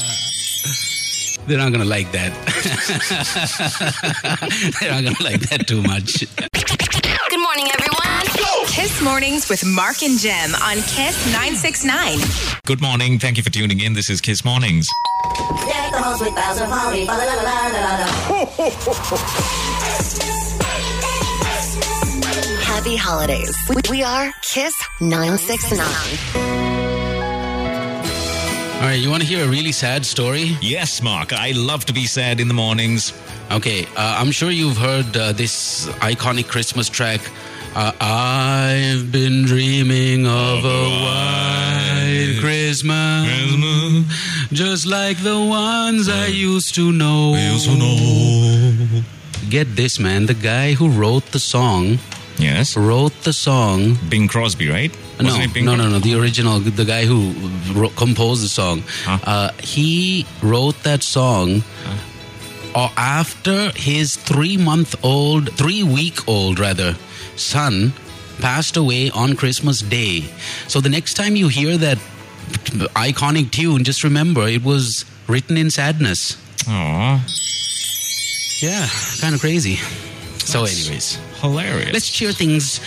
they're not gonna like that. [LAUGHS] they're not gonna like that too much. Good morning, everyone. Kiss Mornings with Mark and Jem on Kiss 969. Good morning. Thank you for tuning in. This is Kiss Mornings. Deck the halls with boughs of holly. Fa la la la la la la. Happy holidays. We- We are Kiss 969. All right, you want to hear a really sad story? Yes, Mark. I love to be sad in the mornings. Okay, uh, I'm sure you've heard uh, this iconic Christmas track. Uh, I've been dreaming of a white Christmas, just like the ones I used to know. Get this, man. The guy who wrote the song Yes. wrote the song. Bing Crosby, right? No, no, no, no. The original, the guy who wrote, composed the song. Huh? Uh, he wrote that song uh, after his three-month-old, three-week-old rather, son passed away on Christmas Day. So the next time you hear that iconic tune, just remember it was written in sadness. Aw, Yeah, kind of crazy. So, That's- anyways. Hilarious. Let's cheer things,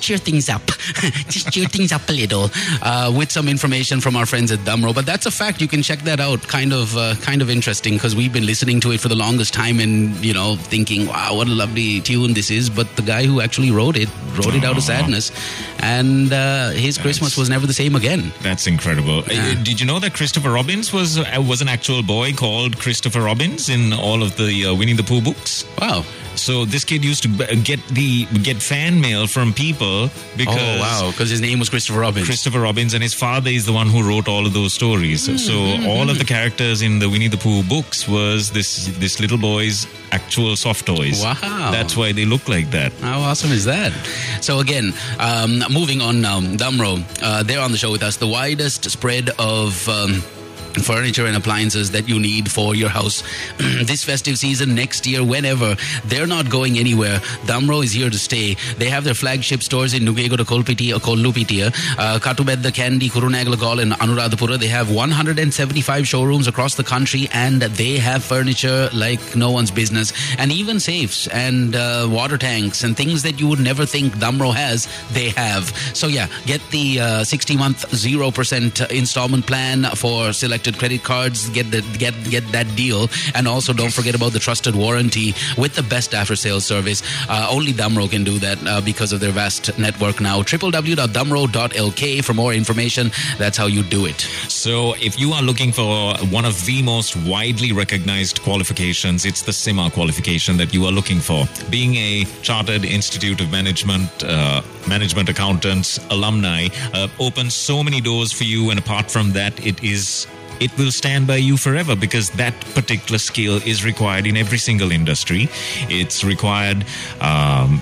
cheer things up, [LAUGHS] just cheer things up a little uh, with some information from our friends at Damro. But that's a fact. You can check that out. Kind of, uh, kind of interesting because we've been listening to it for the longest time and you know thinking, wow, what a lovely tune this is. But the guy who actually wrote it wrote it out of sadness, and uh, his Christmas was never the same again. That's incredible. Uh, Did you know that Christopher Robbins was uh, was an actual boy called Christopher Robbins in all of the uh, Winnie the Pooh books? Wow. So this kid used to get the get fan mail from people because oh wow, because his name was Christopher Robbins. Christopher Robbins and his father is the one who wrote all of those stories. Hmm, So all of the characters in the Winnie the Pooh books was this this little boy's actual soft toys. Wow. That's why they look like that. How awesome is that? So again, um, moving on now, Damro, uh, they're on the show with us. The widest spread of. Um, Furniture and appliances that you need for your house [CLEARS THROAT] this festive season, next year, whenever. They're not going anywhere. Damro is here to stay. They have their flagship stores in Nugegoda Kolpiti, uh, uh, Katubedda, Kandy, Kurunagalagal, and Anuradhapura. They have 175 showrooms across the country, and they have furniture like no one's business, and even safes and uh, water tanks and things that you would never think Damro has. They have. So yeah, get the uh, 60 month zero percent installment plan for credit cards. Get the get get that deal, and also don't forget about the trusted warranty with the best after sales service. Uh, only Damro can do that uh, because of their vast network now. www.damro.lk for more information. That's how you do it. So, if you are looking for one of the most widely recognized qualifications, it's the CIMA qualification that you are looking for. Being a Chartered Institute of Management, uh, Management Accountants alumni uh, opens so many doors for you, and apart from that, it is. It will stand by you forever because that particular skill is required in every single industry. It's required um,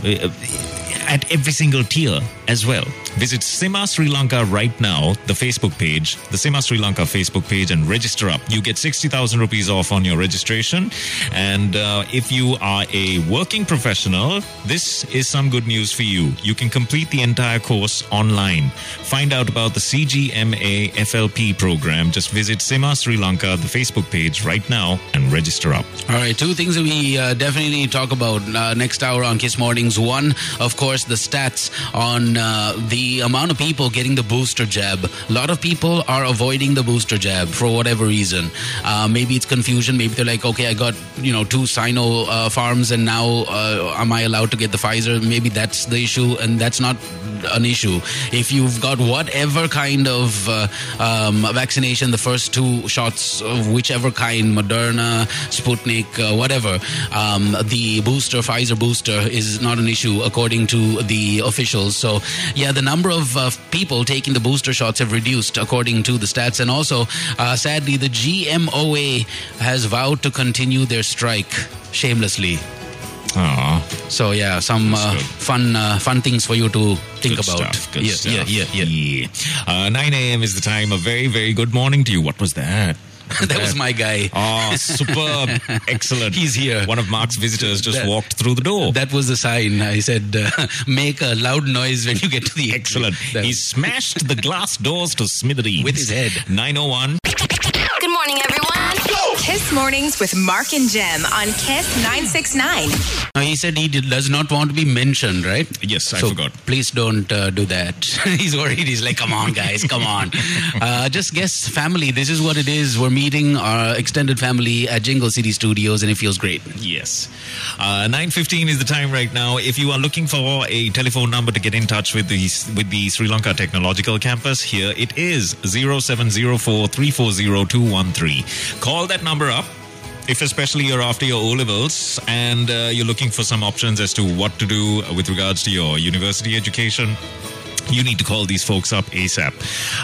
at every single tier as well. Visit CIMA Sri Lanka right now, the Facebook page, the CIMA Sri Lanka Facebook page, and register up. You get 60,000 rupees off on your registration. And uh, if you are a working professional, this is some good news for you. You can complete the entire course online. Find out about the CGMA FLP program. Just visit CIMA Sri Lanka, the Facebook page right now, and register up. All right, two things that we uh, definitely talk about uh, next hour on Kiss Mornings. One, of course, the stats on uh, the amount of people getting the booster jab. A lot of people are avoiding the booster jab for whatever reason. Uh, maybe it's confusion. Maybe they're like, okay, I got you know two Sino uh, farms, and now uh, am I allowed to get the Pfizer? Maybe that's the issue, and that's not an issue. If you've got whatever kind of uh, um, vaccination, the first two shots of whichever kind, Moderna, Sputnik, uh, whatever, um, the booster, Pfizer booster, is not an issue according to the officials. So, yeah, the number of uh, people taking the booster shots have reduced according to the stats. And also, uh, sadly, the GMOA has vowed to continue their strike shamelessly. Aww. So yeah, some uh, fun uh, fun things for you to think Good about. Stuff, good yeah, stuff. yeah, yeah, yeah, Uh, 9 a.m. is the time. A very, very good morning to you. What was that? [LAUGHS] that was my guy. Oh, superb. [LAUGHS] Excellent. He's here. One of Mark's visitors just That- walked through the door. That was the sign. I said, uh, [LAUGHS] make a loud noise when you get to the Excellent. He smashed the glass doors to smithereens. With his head. 901. Good morning, everyone. Kiss Mornings with Mark and Jem on Kiss 969. Now, he said he did, does not want to be mentioned, right? Yes, I So forgot. Please don't uh, do that. [LAUGHS] He's worried. He's like, come on, guys, come on. [LAUGHS] Uh, just guess family. This is what it is. We're meeting our extended family at Jingle City Studios, and it feels great. Yes. Uh, 9.15 is the time right now. If you are looking for a telephone number to get in touch with the, with the Sri Lanka Technological Campus, here it is 0704 340 213. Call that number up. If especially you're after your O levels and uh, you're looking for some options as to what to do with regards to your university education, you need to call these folks up ASAP.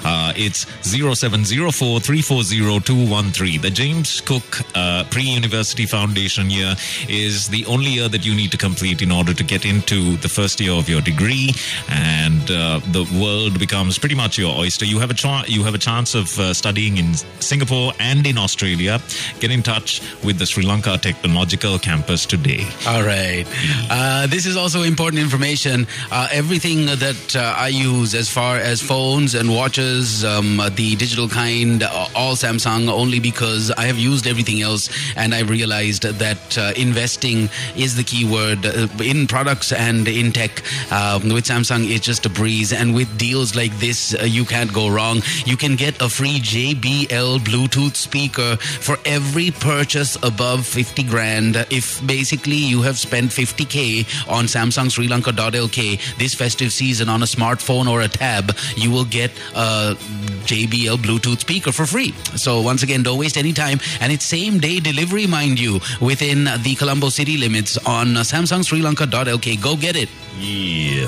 Uh, it's 0704 340 213. The James Cook uh, Pre University Foundation year is the only year that you need to complete in order to get into the first year of your degree, and uh, the world becomes pretty much your oyster. You have a, cha- you have a chance of uh, studying in Singapore and in Australia. Get in touch with the Sri Lanka Technological Campus today. All right. Uh, this is also important information. Uh, everything that I use, as far as phones and watches, um, the digital kind, uh, all Samsung, only because I have used everything else and I've realized that uh, investing is the key word uh, in products and in tech. Um, with Samsung, it's just a breeze. And with deals like this, uh, you can't go wrong. You can get a free JBL Bluetooth speaker for every purchase above 50 grand. If basically you have spent 50k on Samsung Sri Lanka.lk this festive season on a smartphone smartphone or a tab, you will get a JBL Bluetooth speaker for free. So once again, don't waste any time. And it's same day delivery, mind you, within the Colombo city limits on samsungsrilanka.lk. Go get it. Yeah.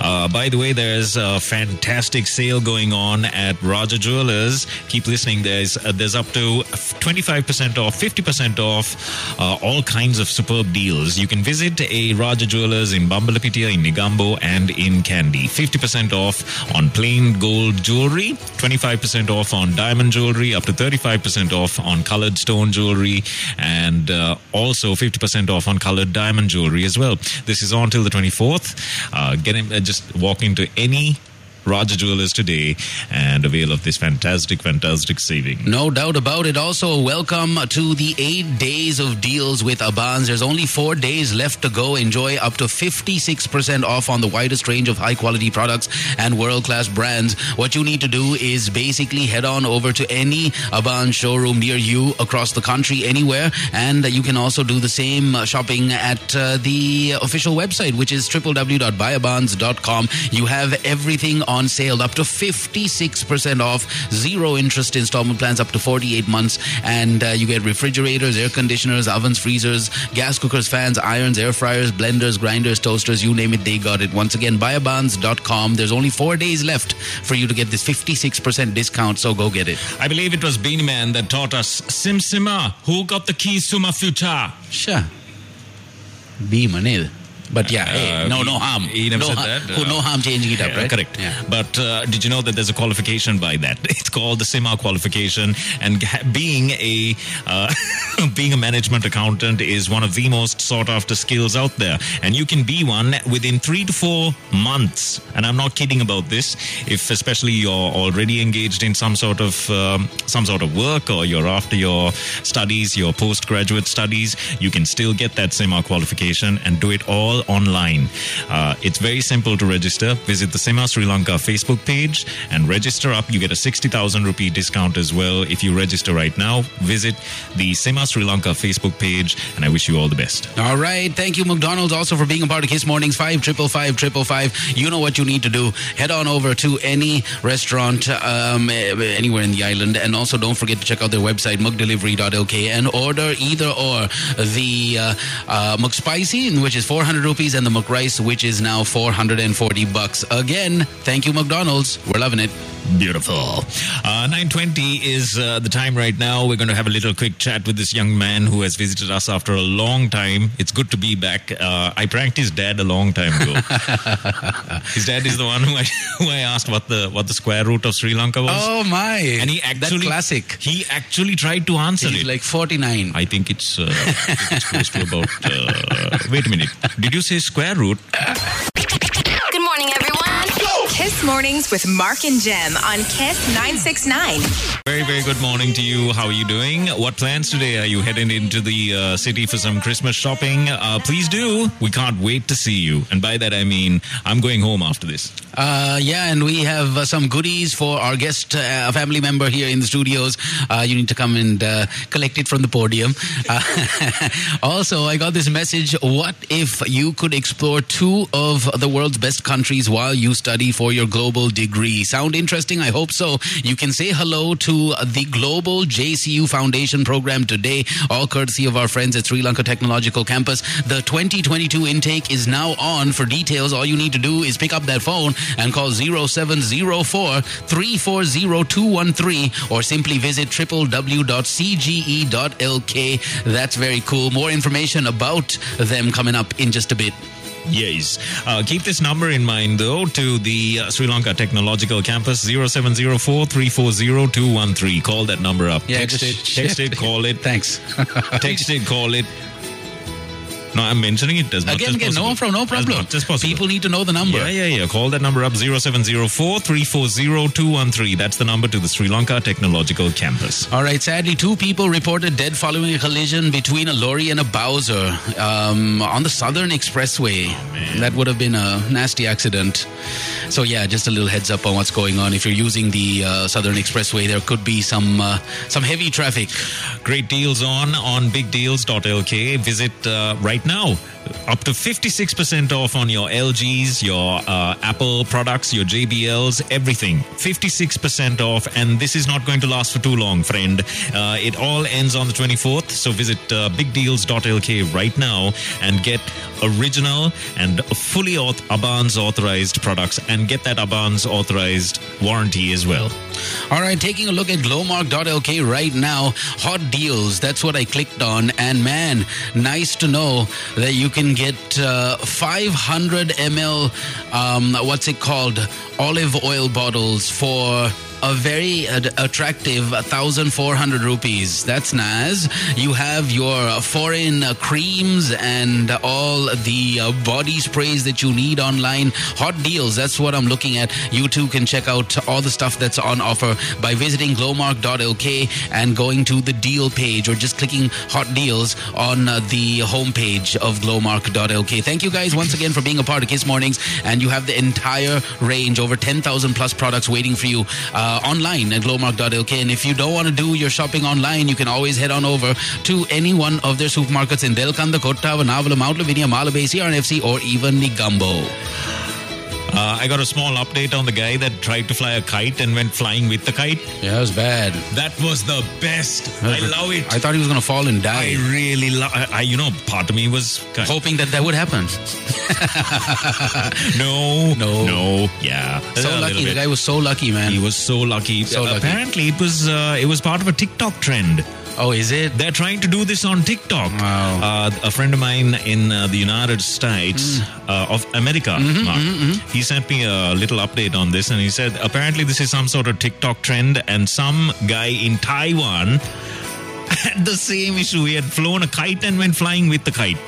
Uh, by the way, there's a fantastic sale going on at Raja Jewelers. Keep listening. There's uh, there's up to 25% off, 50% off, uh, all kinds of superb deals. You can visit a Raja Jewelers in Bambalapitiya, in Negombo, and in Kandy. 50% off on plain gold jewelry, 25% off on diamond jewelry, up to 35% off on colored stone jewelry, and uh, also 50% off on colored diamond jewelry as well. This is on till the 24th. Uh, get in, uh, just walk into any Raja Jewelers today and avail of this fantastic, fantastic saving. No doubt about it. Also, welcome to the eight days of deals with Abans. There's only four days left to go. Enjoy up to 56% off on the widest range of high quality products and world class brands. What you need to do is basically head on over to any Abans showroom near you across the country, anywhere. And you can also do the same shopping at uh, the official website, which is www.buyabans.com. You have everything on sale up to 56% off, zero interest installment plans up to 48 months. And uh, you get refrigerators, air conditioners, ovens, freezers, gas cookers, fans, irons, air fryers, blenders, grinders, toasters, you name it, they got it. Once again, buyabans.com. There's only four days left for you to get this 56% discount, so go get it. I believe it was Beenie Man that taught us Sim Sima, who got the keys to my future? Sure. Be manil. But yeah, hey, Uh, no, no harm. he never no said har- that. no harm changing it up, Yeah, right? Correct. Yeah. But uh, did you know that there's a qualification by that? [LAUGHS] It's called the CIMA qualification, and being a uh, [LAUGHS] being a management accountant is one of the most sought after skills out there, and you can be one within three to four months. And I'm not kidding about this. If especially you're already engaged in some sort of um, some sort of work, or you're after your studies, your postgraduate studies, you can still get that CIMA qualification and do it all online. Uh, it's very simple to register. Visit the CIMA Sri Lanka Facebook page and register up. You get a 60,000 rupee discount as well if you register right now. Visit the CIMA Sri Lanka Facebook page, and I wish you all the best. All right. Thank you, McDonald's, also for being a part of Kiss Mornings. Five triple five triple five. You know what you need to do. Head on over to any restaurant um, eh, anywhere in the island, and also don't forget to check out their website mcdelivery.lk and order either or the uh, uh, McSpicy, which is 400 rupees, and the McRice, which is now 440 bucks. Again, thank you, McDonald's. We're loving it. Beautiful. Uh, 9.20 is uh, the time right now. We're going to have a little quick chat with this young man who has visited us after a long time. It's good to be back. Uh, I pranked his dad a long time ago. [LAUGHS] his dad is the one who I, [LAUGHS] who I asked what the what the square root of Sri Lanka was. Oh my! and he actually that classic. He actually tried to answer He's it. like 49. I think it's, uh, it's close to about. Uh, wait a minute. Did you say square root? Good morning, everyone. Kiss Mornings with Mark and Jem on Kiss 969. Very, very good morning to you. How are you doing? What plans today? Are you heading into the uh, city for some Christmas shopping? Uh, please do. We can't wait to see you. And by that, I mean, I'm going home after this. Uh, yeah, and we have uh, some goodies for our guest, uh, family member here in the studios. Uh, you need to come and uh, collect it from the podium. Uh, [LAUGHS] also, I got this message. What if you could explore two of the world's best countries while you study for your global degree? Sound interesting? I hope so. You can say hello to the Global JCU Foundation program today, all courtesy of our friends at Sri Lanka Technological Campus. The 2022 intake is now on. For details, all you need to do is pick up that phone and call 0704 340 or simply visit www.cge.lk. That's very cool. More information about them coming up in just a bit. Yes. Uh, keep this number in mind, though, to the uh, Sri Lanka Technological Campus 0704 Call that number up. text it, text it, call it, [LAUGHS] Thanks. text it, call it. No, I'm mentioning it as much Again, as again, possible. no problem, no As problem. much as possible. People need to know the number. Yeah, yeah, yeah. Call that number up 0704 340 213. That's the number to the Sri Lanka Technological Campus. All right. Sadly, two people reported dead following a collision between a lorry and a Bowser um, on the Southern Expressway. that would have been a nasty accident. So yeah, just a little heads up on what's going on. If you're using the uh, Southern Expressway, there could be some uh, some heavy traffic. Great deals on on bigdeals.lk. Visit uh, right now. Up to 56% off on your LGs, your uh, Apple products, your JBLs, everything. 56% off. And this is not going to last for too long, friend. Uh, it all ends on the 24th. So visit uh, bigdeals.lk right now and get original and fully auth- Abans authorized products and get that Abans authorized warranty as well. All right, taking a look at glomark.lk right now. Hot deals. That's what I clicked on. And man, nice to know that you can get uh, 500 ml, um, what's it called? Olive oil bottles for a very ad- attractive 1400 rupees. That's nice you have your foreign creams and all the uh, body sprays that you need online. Hot deals that's what i'm looking at. You too can check out all the stuff that's on offer by visiting glomark.lk and going to the deal page or just clicking hot deals on uh, the homepage of glomark.lk thank you guys once again for being a part of kiss mornings and you have the entire range over 10000 plus products waiting for you uh, Uh, online at glomark.lk. And if you don't want to do your shopping online, you can always head on over to any one of their supermarkets in Delkanda, Kotta, Vanavalam, Mount Lavinia, Malabe, CRNFC, or even Negombo. Uh, I got a small update on the guy that tried to fly a kite and went flying with the kite. Yeah, it was bad. That was the best. I love it. I thought he was going to fall and die. I really love. I, I, you know, part of me was kind hoping that that would happen. [LAUGHS] no, No. no. Yeah, So A lucky. The guy was so lucky, man. He was so lucky. So lucky. Apparently, it was uh, it was part of a TikTok trend. Oh, is it? They're trying to do this on TikTok. Wow. Uh, a friend of mine in uh, the United States uh, of America, Mark, he sent me a little update on this, and he said apparently this is some sort of TikTok trend, and some guy in Taiwan [LAUGHS] had the same issue. He had flown a kite and went flying with the kite.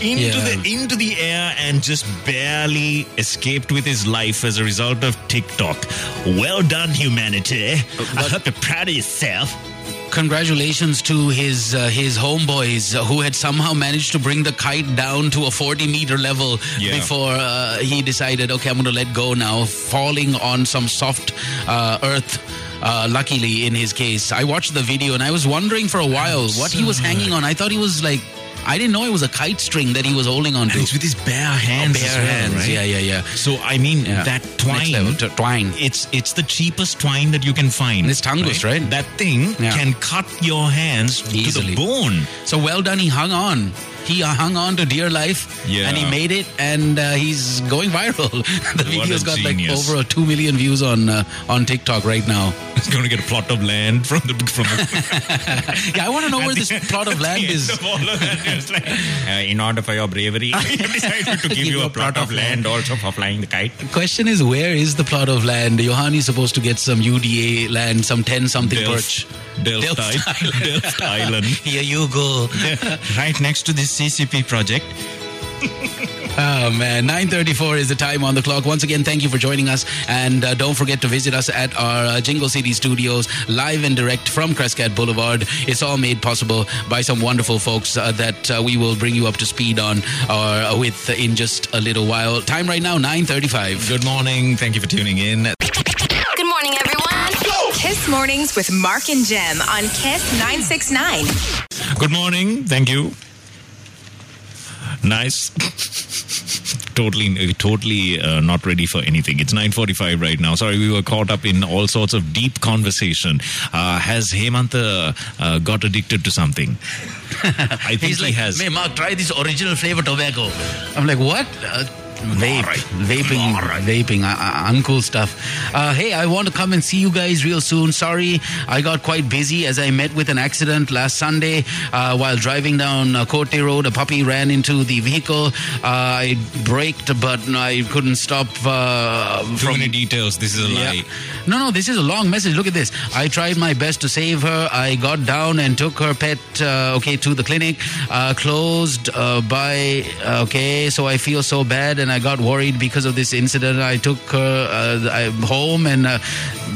Into Yeah. the into the air and just barely escaped with his life as a result of TikTok. Well done, humanity! I hope you're proud of yourself. Congratulations to his uh, his homeboys who had somehow managed to bring the kite down to a 40 meter level Yeah. before uh, he decided, okay, I'm going to let go now, falling on some soft uh, earth. Uh, luckily, in his case, I watched the video and I was wondering for a while what he was hanging on. I thought he was like, I didn't know it was a kite string that he was holding on to. It's with his bare oh, hands. bare as well, hands. right? Yeah, yeah, yeah. So I mean Yeah. that twine. level, t- twine. It's it's the cheapest twine that you can find. It's Tangus, right? That thing Yeah. can cut your hands to the bone. So well done. He hung on. He hung on to dear life, Yeah. and he made it, and uh, he's going viral. [LAUGHS] the video's got like over two million views on uh, on TikTok right now. [LAUGHS] He's going to get a plot of land from the from the. [LAUGHS] Yeah, I want to know where this the- plot of land is. of of that, like, uh, in order for your bravery, I decided to give you a plot of land also for flying the kite. Question is, where is the plot of land? Yohani's supposed to get some UDA land, some ten something perch. Delft, Delft, Delft Island. Delft Island. Here you go. right next to this CCP project. [LAUGHS] Oh man, 9:34 is the time on the clock. Once again, thank you for joining us, and uh, don't forget to visit us at our uh, Jingle City Studios, live and direct from Crescat Boulevard. It's all made possible by some wonderful folks uh, that uh, we will bring you up to speed on or uh, with in just a little while. Time right now, 9:35. Good morning. Thank you for tuning in. Good morning, everyone. Kiss Mornings with Mark and Jem on Kiss 969. Good morning. Thank you. Nice. [LAUGHS] totally, totally uh, not ready for anything. It's 9:45 right now. Sorry, we were caught up in all sorts of deep conversation. Uh, has Hemanta uh, got addicted to something? [LAUGHS] I think He's he like, has. "Hey, Mark, try this original flavor tobacco." I'm like, "What?" Vape, vaping, vaping, uh, uh, uncool stuff. Uh, hey, I want to come and see you guys real soon. Sorry, I got quite busy as I met with an accident last Sunday uh, while driving down uh, Road. A puppy ran into the vehicle. Uh, I braked, but I couldn't stop. Uh, Too from many details. This is a lie. no, no, this is a long message. Look at this. I tried my best to save her. I got down and took her pet, uh, okay, to the clinic. Uh, closed uh, by, okay, so I feel so bad and I got worried because of this incident. I took her uh, I, home and, uh,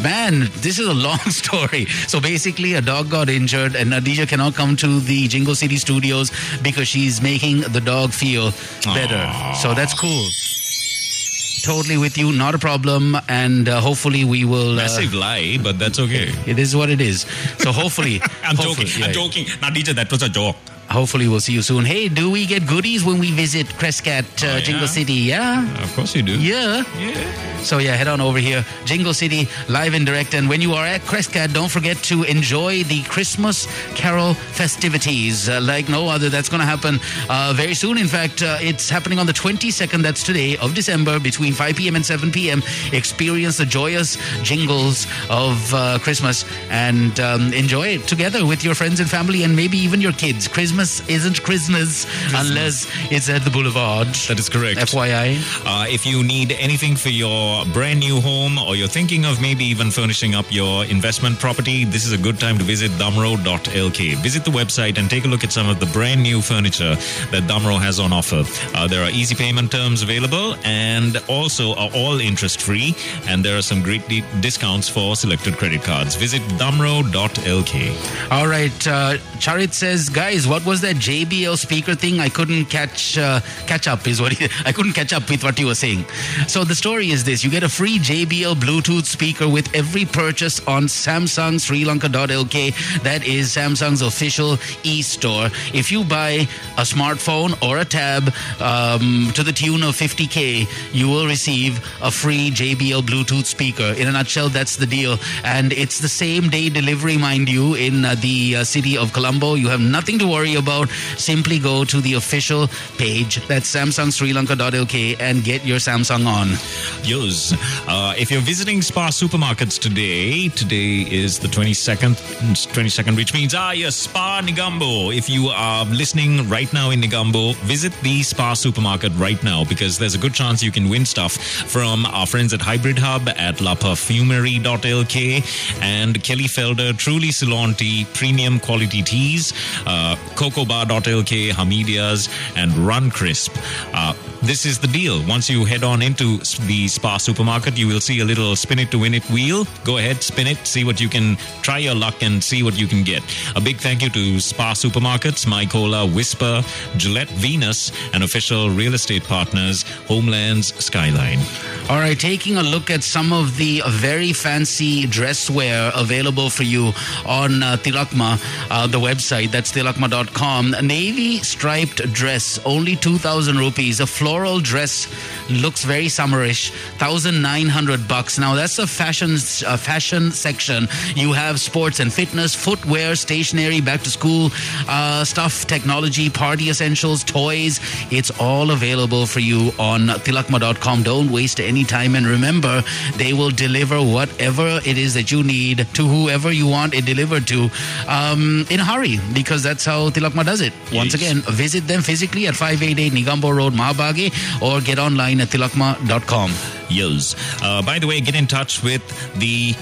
man, this is a [LAUGHS] long story. So basically, a dog got injured and Nadija cannot come to the Jingle City studios because she's making the dog feel better. So that's cool. Totally with you, not a problem, and uh, hopefully we will. Uh, Massive lie, but that's okay. it is what it is. So hopefully, I'm hopefully, joking. yeah. I'm joking. Nadija, that was a joke. Hopefully we'll see you soon. Hey, do we get goodies when we visit Crescat uh, Oh, yeah? Jingle City? Yeah. Of course you do. Yeah. Yeah. So yeah, head on over here, Jingle City, live and direct. And when you are at Crescat, don't forget to enjoy the Christmas Carol festivities uh, like no other. That's going to happen uh, very soon. In fact, uh, it's happening on the 22nd. That's today of December, between 5 p.m. and 7 p.m. Experience the joyous jingles of uh, Christmas and um, enjoy it together with your friends and family, and maybe even your kids. Christmas isn't Christmas unless it's at the Boulevard. That is correct. FYI. Uh, if you need anything for your brand new home or you're thinking of maybe even furnishing up your investment property, this is a good time to visit damro.lk. Visit the website and take a look at some of the brand new furniture that Damro has on offer. Uh, there are easy payment terms available and also are all interest free. And there are some great di- discounts for selected credit cards. Visit damro.lk. All right, uh, Charit says, guys, what was that JBL speaker thing? I couldn't catch uh, catch up. Is what he, [LAUGHS] I couldn't catch up with what you were saying. So the story is this: you get a free JBL Bluetooth speaker with every purchase on Samsung SriLanka.lk. That is Samsung's official e-store. If you buy a smartphone or a tab um, to the tune of 50k, you will receive a free JBL Bluetooth speaker. In a nutshell, that's the deal, and it's the same day delivery, mind you, in uh, the uh, city of Colombo. You have nothing to worry about. Simply go to the official page. That's Samsung SriLanka.lk and get your Samsung on. Yes. Uh, if you're visiting Spa supermarkets today, today is the 22nd, 22nd, which means, ah, yes, Spa Negombo. If you are listening right now in Negombo, visit the Spa supermarket right now because there's a good chance you can win stuff from our friends at Hybrid Hub, at La Perfumery.lk, and Kelly Felder, Truly Ceylon Tea, Premium Quality Teas, uh, Cocobar.lk, Hameedia's, and Run Crisp. Uh, this is the deal. Once you head on into the Spa supermarket, you will see a little spin it to win it wheel. Go ahead, spin it, see what you can, try your luck and see what you can get. A big thank you to Spa Supermarkets, Mycola, Whisper, Gillette Venus, and official real estate partners, Homelands Skyline. All right, taking a look at some of the very fancy dress wear available for you on uh, Tilakma, uh, the website. That's tilakma.com. Navy striped dress, only 2,000 rupees. A floral dress looks very summerish, 1,900 bucks. Now, that's the fashion, uh, fashion section. You have sports and fitness, footwear, stationery, back to school uh, stuff, technology, party essentials, toys. It's all available for you on tilakma.com. Don't waste any time. And remember, they will deliver whatever it is that you need to whoever you want it delivered to um, in a hurry because that's how Tilakma does it. Once Yes. again, visit them physically at 588 Negombo Road, Mahabage, or get online at tilakma.com. Yes. Uh, by the way, get in touch with the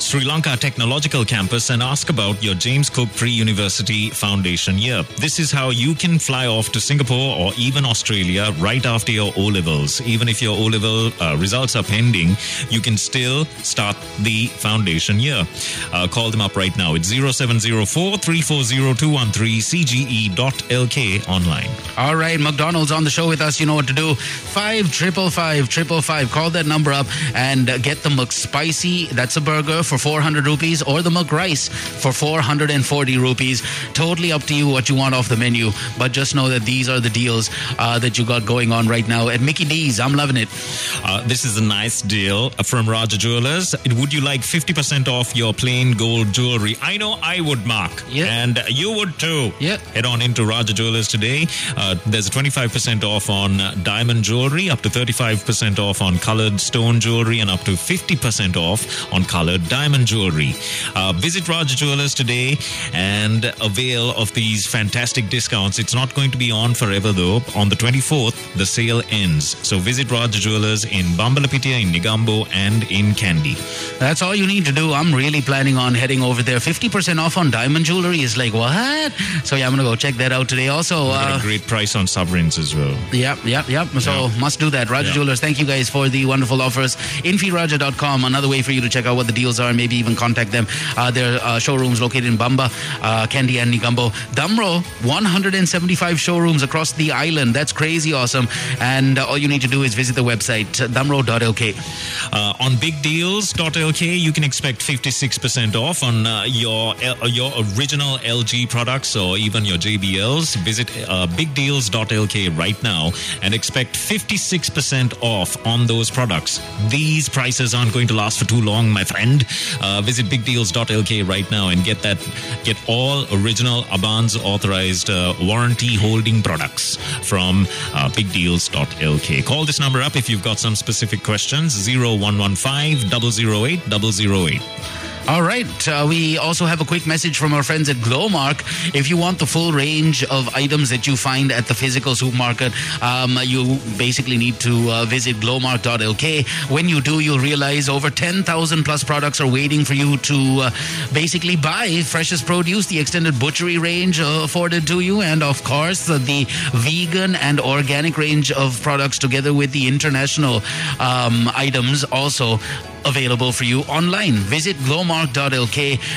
Sri Lanka Technological Campus and ask about your James Cook Pre University Foundation year. This is how you can fly off to Singapore or even Australia right after your O levels. Even if your O level uh, results are pending, you can still start the foundation year. Uh, call them up right now. It's 0704 340 213 cge.lk online. All right, McDonald's on the show with us. You know what to do. Five triple five triple five. Call that number up and uh, get the McSpicy. That's a burger for 400 rupees, or the McRice for 440 rupees. Totally up to you what you want off the menu. But just know that these are the deals uh, that you got going on right now at Mickey D's. I'm loving it. Uh, this is a nice deal from Raja Jewelers. Would you like 50% off your plain gold jewelry? I know I would, Mark. Yeah. And you would too. Yeah. Head on into Raja Jewelers today. Uh, there's a 25% off on uh, diamond jewelry, up to 35% off on colored stone jewelry, and up to 50% off on colored diamond jewelry. Uh, visit Raja Jewelers today and avail of these fantastic discounts. It's not going to be on forever though. On the 24th, the sale ends. So visit Raja Jewelers in Bambalapitiya, in Negombo, and in Kandy. That's all you need to do. I'm really planning on heading over there. 50% off on diamond jewelry is like, what? So, yeah, I'm going to go check that out today. Also, Got uh, a great price on sovereigns as well. Yep, yep, yep. So Yeah. must do that. Raja Yeah. Jewelers, thank you guys for the wonderful offers. Infiraja.com, another way for you to check out what the deals are. Maybe even contact them. Uh, their uh, showrooms located in Bamba, uh, and Negombo. Damro, 175 showrooms across the island. That's crazy awesome. And uh, all you need to do is visit the website, uh, damro.lk. Uh, on bigdeals.lk, you can expect 56% off on uh, your L- your original LG products or even your JBLs. Visit uh, bigdeals.lk right now and expect 56% off on those products. These prices aren't going to last for too long, my friend. Uh, visit bigdeals.lk right now and get that get all original Aban's authorized uh, warranty holding products from uh, bigdeals.lk. Call this number up if you've got some specific questions 0115 008 008. All right. Uh, we also have a quick message from our friends at Glomark. If you want the full range of items that you find at the physical supermarket, um, you basically need to uh, visit glomark.lk. When you do, you'll realize over 10,000 plus products are waiting for you to uh, basically buy. Freshest produce, the extended butchery range uh, afforded to you, and of course, the, vegan and organic range of products together with the international um, items also available for you online. Visit glomark.lk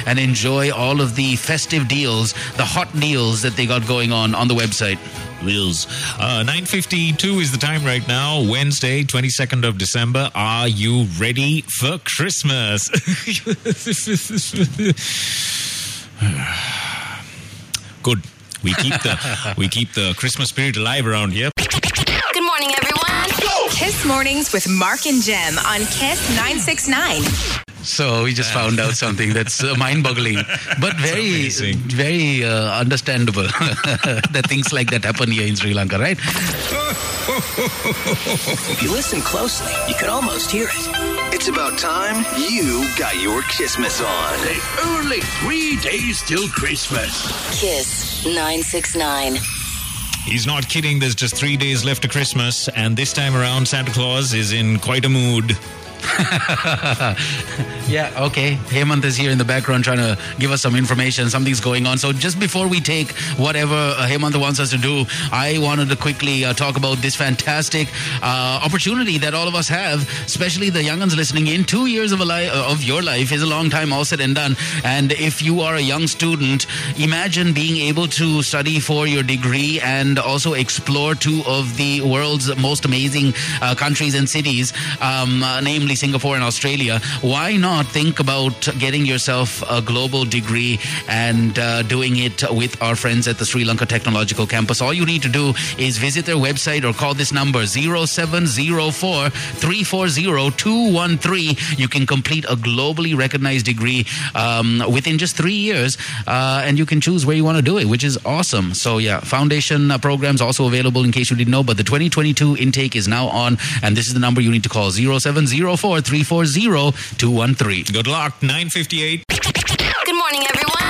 and enjoy all of the festive deals, the hot deals that they got going on on the website. Liz. Uh, 9.52 is the time right now, Wednesday, 22nd of December. Are you ready for Christmas? [LAUGHS] Good. We keep the we keep the Christmas spirit alive around here. Good morning, everyone. Kiss Mornings with Mark and Jem on Kiss 969. So we just found out something that's uh, mind-boggling, but very, very uh, understandable [LAUGHS] that things like that happen here in Sri Lanka, right? If you listen closely, you can almost hear it. It's about time you got your Christmas on. Only three days till Christmas. Kiss 969. He's not kidding. There's just three days left to Christmas, and this time around, Santa Claus is in quite a mood. [LAUGHS] Yeah, okay. Hemant is here in the background trying to give us some information. Something's going on. So just before we take whatever uh, Hemant wants us to do, I wanted to quickly uh, talk about this fantastic uh, opportunity that all of us have, especially the younguns listening in. Two years of a li- uh, of your life is a long time, all said and done. And if you are a young student, imagine being able to study for your degree and also explore two of the world's most amazing uh, countries and cities, um, uh, namely Singapore and Australia. Why not think about getting yourself a global degree and uh, doing it with our friends at the Sri Lanka Technological Campus? All you need to do is visit their website or call this number 0704 340 213. You can complete a globally recognized degree um, within just three years, uh, and you can choose where you want to do it, which is awesome. So, yeah, foundation uh, programs also available in case you didn't know, but the 2022 intake is now on, and this is the number you need to call 0704 340 213. Good luck. 9.58. Good morning, everyone.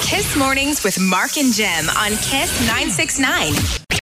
Kiss Mornings with Mark and Jem on Kiss 969.